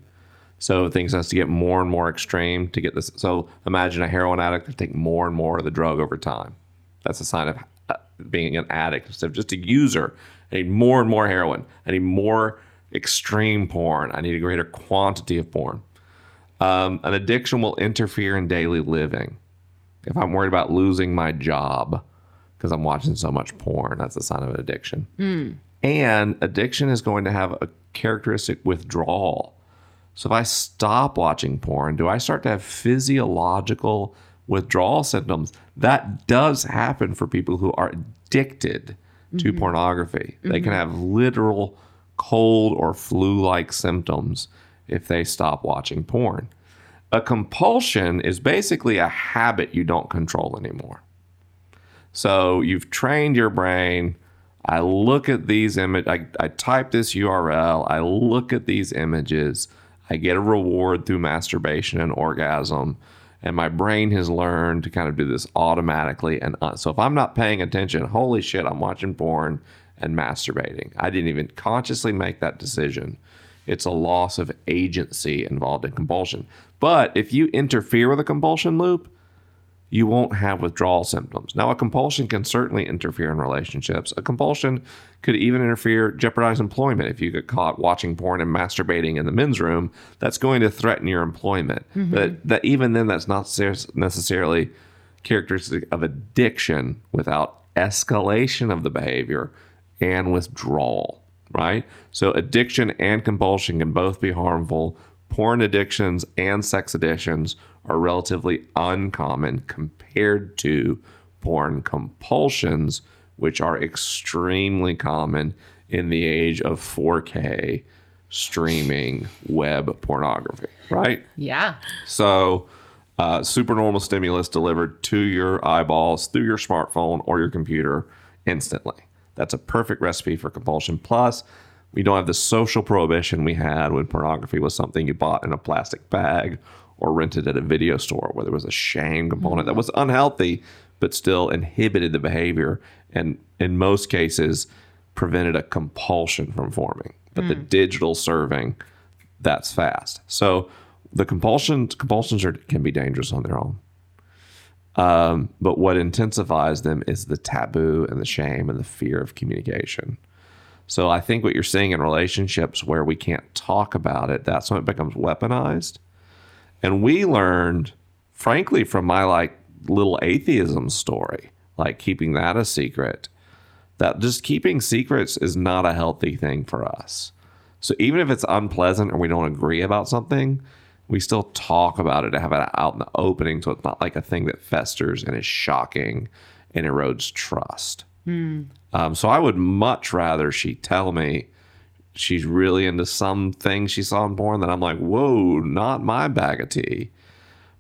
So things has to get more and more extreme to get this. So imagine a heroin addict that take more and more of the drug over time. That's a sign of uh, being an addict instead of just a user. I need more and more heroin. I need more extreme porn. I need a greater quantity of porn. Um, an addiction will interfere in daily living. If I'm worried about losing my job because I'm watching so much porn, that's a sign of an addiction. Hmm. And addiction is going to have a characteristic withdrawal. So if I stop watching porn, do I start to have physiological withdrawal symptoms? That does happen for people who are addicted to mm-hmm. pornography. They can mm-hmm. have literal cold or flu like symptoms if they stop watching porn. A compulsion is basically a habit you don't control anymore. So you've trained your brain. I look at these images, I, I type this URL, I look at these images, I get a reward through masturbation and orgasm, and my brain has learned to kind of do this automatically. And uh, so if I'm not paying attention, holy shit, I'm watching porn and masturbating. I didn't even consciously make that decision. It's a loss of agency involved in compulsion. But if you interfere with a compulsion loop, you won't have withdrawal symptoms. Now, a compulsion can certainly interfere in relationships. A compulsion could even interfere, jeopardize employment. If you get caught watching porn and masturbating in the men's room, that's going to threaten your employment. Mm-hmm. But that even then, that's not necessarily characteristic of addiction without escalation of the behavior and withdrawal, right? So, addiction and compulsion can both be harmful. Porn addictions and sex addictions are relatively uncommon compared to porn compulsions, which are extremely common in the age of 4K streaming web pornography, right? yeah So, uh, supernormal stimulus delivered to your eyeballs through your smartphone or your computer instantly. That's a perfect recipe for compulsion. Plus, we don't have the social prohibition we had when pornography was something you bought in a plastic bag or rented at a video store where there was a shame component that mm-hmm. was unhealthy but still inhibited the behavior and in most cases prevented a compulsion from forming. But the mm. digital serving that's fast. So the compulsions compulsions are, can be dangerous on their own. Um, but what intensifies them is the taboo and the shame and the fear of communication. So I think what you're seeing in relationships where we can't talk about it, that's when it becomes weaponized. And we learned, frankly, from my like little atheism story, like keeping that a secret, that just keeping secrets is not a healthy thing for us. So even if it's unpleasant or we don't agree about something, we still talk about it to have it out in the opening so it's not like a thing that festers and is shocking and erodes trust. Um, so I would much rather she tell me she's really into something she saw in porn that I'm like, whoa, not my bag of tea.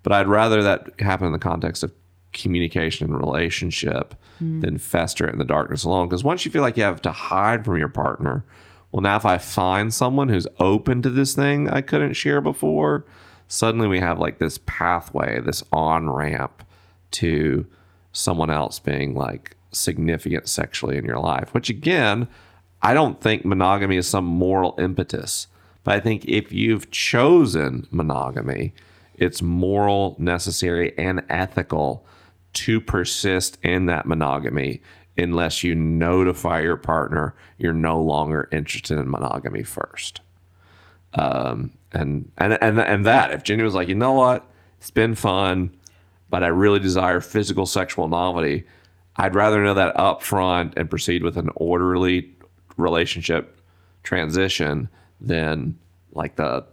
But I'd rather that happen in the context of communication and relationship than fester in the darkness alone. Because once you feel like you have to hide from your partner, well, now if I find someone who's open to this thing I couldn't share before, suddenly we have like this pathway, this on ramp to someone else being like significant sexually in your life, which again, I don't think monogamy is some moral impetus. But I think if you've chosen monogamy, it's moral, necessary, and ethical to persist in that monogamy unless you notify your partner you're no longer interested in monogamy first. Um, and, and and and that if Jenny was like, you know what, it's been fun, but I really desire physical sexual novelty, I'd rather know that up front and proceed with an orderly relationship transition than like the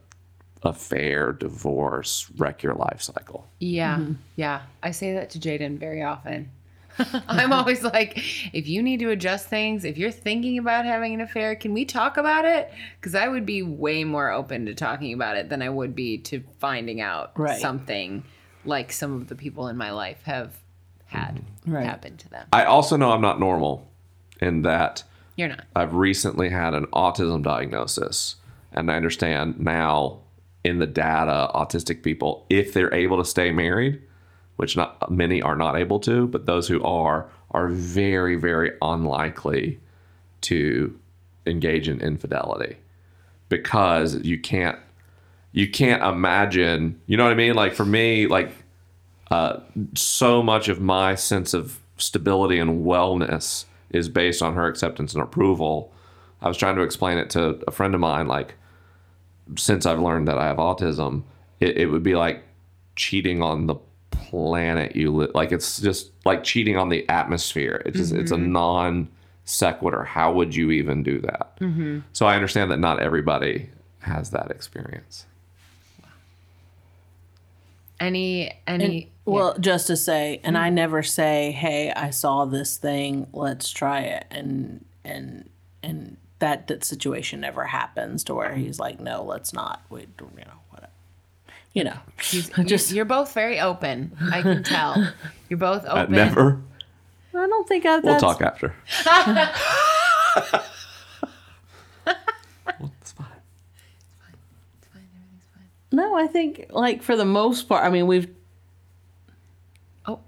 affair, divorce, wreck your life cycle. Yeah. Yeah. I say that to Jaden very often. I'm always like, if you need to adjust things, if you're thinking about having an affair, can we talk about it? Because I would be way more open to talking about it than I would be to finding out Right. something like some of the people in my life have had mm-hmm. Right. happen to them. I also know I'm not normal in that You're not. I've recently had an autism diagnosis, and I understand now in the data, autistic people, if they're able to stay married, which not many are not able to, but those who are are very, very unlikely to engage in infidelity. Because you can't you can't imagine you know what i mean? Like for me like uh, so much of my sense of stability and wellness is based on her acceptance and approval. I was trying to explain it to a friend of mine like since i've learned that i have autism it, it would be like cheating on the planet you live like it's just like cheating on the atmosphere it's just it's a mm-hmm. non sequitur how would you even do that mm-hmm. so i understand that not everybody has that experience Any, any, Well, just to say, and I mm-hmm. never say, "Hey, I saw this thing. Let's try it." And and and that that situation never happens to where he's like, "No, let's not." We, you know, whatever. You know, just, just you're both very open. I can tell. You're both Uh, open. never I don't think I. we'll talk after Well, it's fine. It's fine. It's fine. Everything's fine. No, I think like for the most part. I mean, we've. Oh.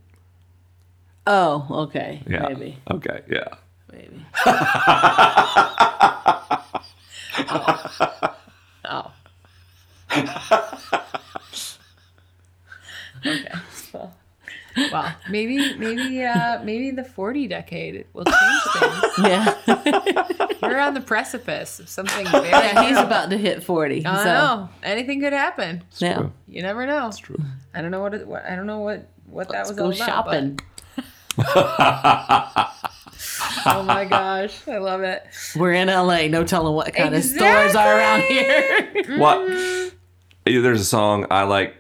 Oh, okay. yeah Maybe. okay yeah Maybe. Oh. Okay. Well, well, maybe, maybe, uh, maybe the forty decade will change things. Yeah. We're on the precipice of something very. yeah. He's about to hit forty. I so know anything could happen. yeah. true. You never know. That's true. I don't know what, it, what I don't know what what that Let's was go all about. shopping. oh my gosh, I love it. We're in LA. No telling what kind of stores are around here. What? There's a song I like.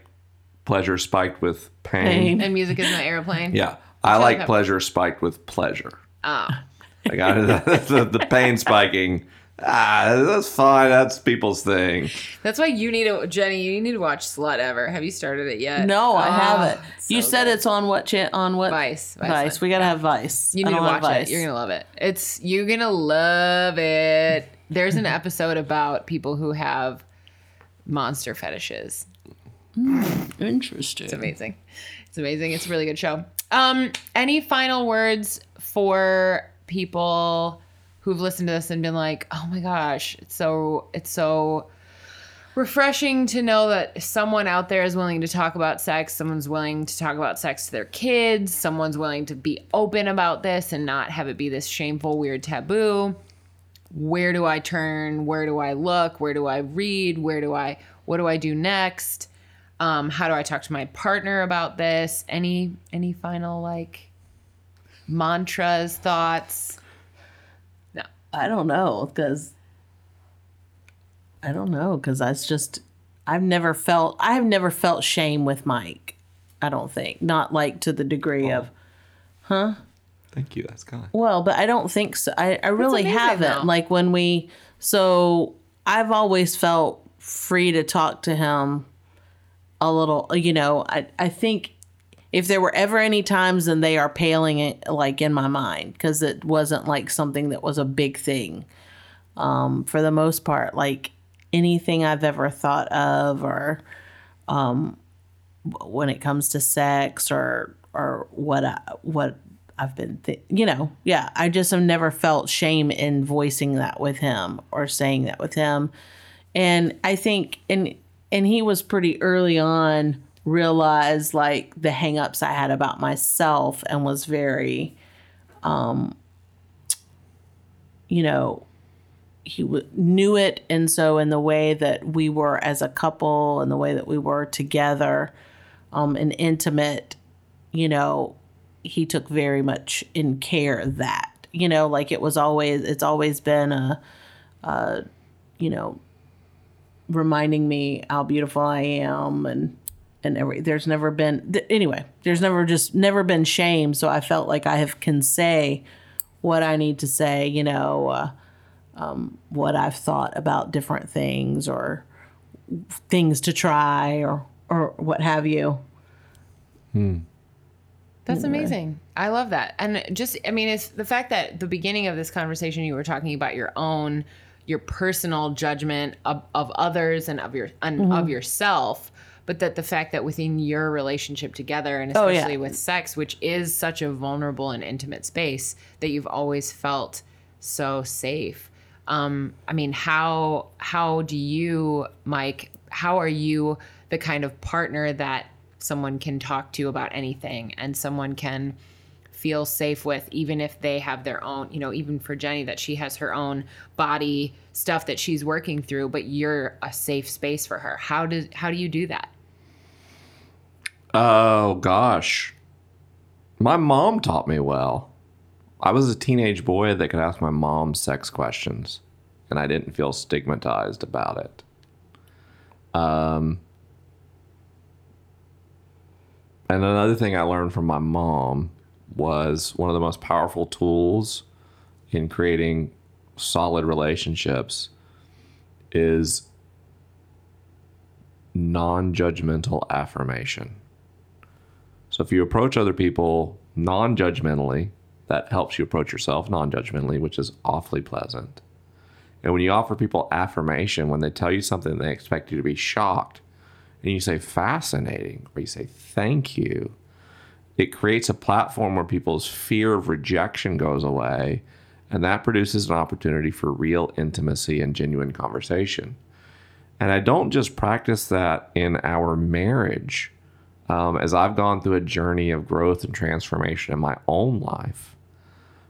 Pleasure spiked with pain. Pain. And music is my airplane. Yeah, I like Pepper. pleasure spiked with pleasure. Oh, I got the, the pain spiking. Ah, that's fine. That's people's thing. that's why you need to, Jenny. You need to watch Slutever. Have you started it yet? No, I Oh, haven't. You so said good. it's on what cha- on what Vice. Vice. Vice. We gotta have Vice. You need to watch Vice. it. You're gonna love it. It's you're gonna love it. There's an episode about people who have monster fetishes. Interesting. It's amazing. It's amazing. It's a really good show. Um, any final words for people who've listened to this and been like, "Oh my gosh, it's so it's so refreshing to know that someone out there is willing to talk about sex, someone's willing to talk about sex to their kids, someone's willing to be open about this and not have it be this shameful weird taboo." where do I turn? Where do I look? Where do I read? Where do I what do I do next? Um, how do I talk to my partner about this? Any any final like mantras, thoughts? No. I don't know because I don't know because that's just I've never felt I've never felt shame with Mike. I don't think not like to the degree of huh? Thank you. That's kind. well, but I don't think so. I, I really amazing, haven't. though. Like when we so I've always felt free to talk to him a little. You know, I I think if there were ever any times, then they are paling it like in my mind because it wasn't like something that was a big thing. Um, for the most part, like anything I've ever thought of, or um, when it comes to sex, or or what I, what I've been, th- you know, yeah, I just have never felt shame in voicing that with him or saying that with him, and I think and and he was pretty early on realized like the hangups I had about myself and was very um you know he w- knew it. And so in the way that we were as a couple and the way that we were together um and intimate you know he took very much in care that. You know like it was always it's always been a uh you know reminding me how beautiful I am and and every there's never been th- anyway there's never just never been shame so I felt like I have can say what I need to say you know uh, um, what I've thought about different things or things to try or or what have you That's amazing. I love that. And just, I mean, it's the fact that the beginning of this conversation, you were talking about your own, your personal judgment of, of others and of your and of yourself, but that the fact that within your relationship together, and Oh, yeah. especially with sex, which is such a vulnerable and intimate space, that you've always felt so safe. Um, I mean, how how do you, Mike? How are you the kind of partner that someone can talk to about anything and someone can feel safe with even if they have their own you know even for jenny that she has her own body stuff that she's working through but you're a safe space for her how does how do you do that Oh gosh. My mom taught me well. I was a teenage boy that could ask my mom sex questions and I didn't feel stigmatized about it. Um and another thing I learned from my mom was one of the most powerful tools in creating solid relationships is non-judgmental affirmation. So if you approach other people non judgmentally, that helps you approach yourself non judgmentally, which is awfully pleasant. And when you offer people affirmation, when they tell you something, they expect you to be shocked, and you say fascinating, or you say thank you, it creates a platform where people's fear of rejection goes away, and that produces an opportunity for real intimacy and genuine conversation. And I don't just practice that in our marriage um, as I've gone through a journey of growth and transformation in my own life,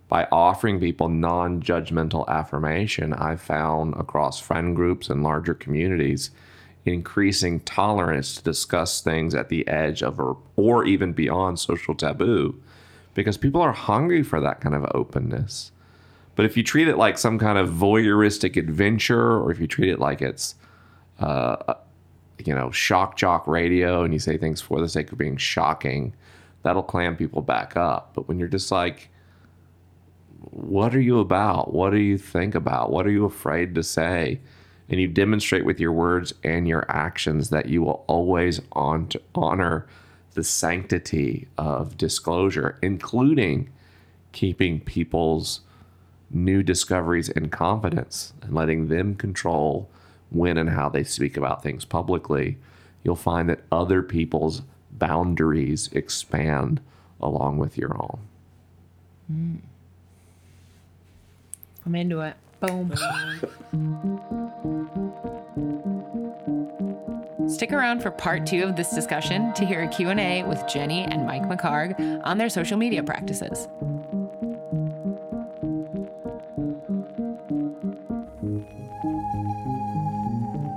by offering people non judgmental affirmation, I've found across friend groups and larger communities increasing tolerance to discuss things at the edge of or, or even beyond social taboo because people are hungry for that kind of openness. But if you treat it like some kind of voyeuristic adventure, or if you treat it like it's uh, uh, you know, shock jock radio and you say things for the sake of being shocking, that'll clam people back up. But when you're just like, what are you about? What do you think about? What are you afraid to say? And you demonstrate with your words and your actions that you will always on honor the sanctity of disclosure, including keeping people's new discoveries in confidence and letting them control when and how they speak about things publicly, you'll find that other people's boundaries expand along with your own. Mm. i'm into it Boom. Stick around for part two of this discussion to hear a Q&A with Jenny and Mike McHargue on their social media practices.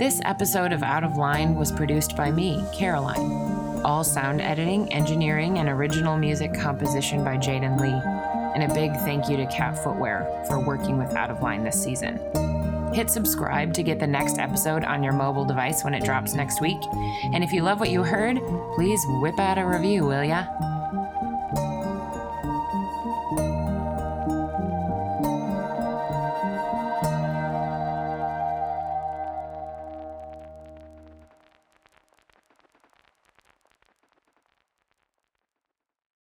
This episode of Out of Line was produced by me, Caroline. All sound editing, engineering, and original music composition by Jaden Lee. And a big thank you to Cat Footwear for working with Out of Line this season. Hit subscribe to get the next episode on your mobile device when it drops next week. And if you love what you heard, please whip out a review, will ya?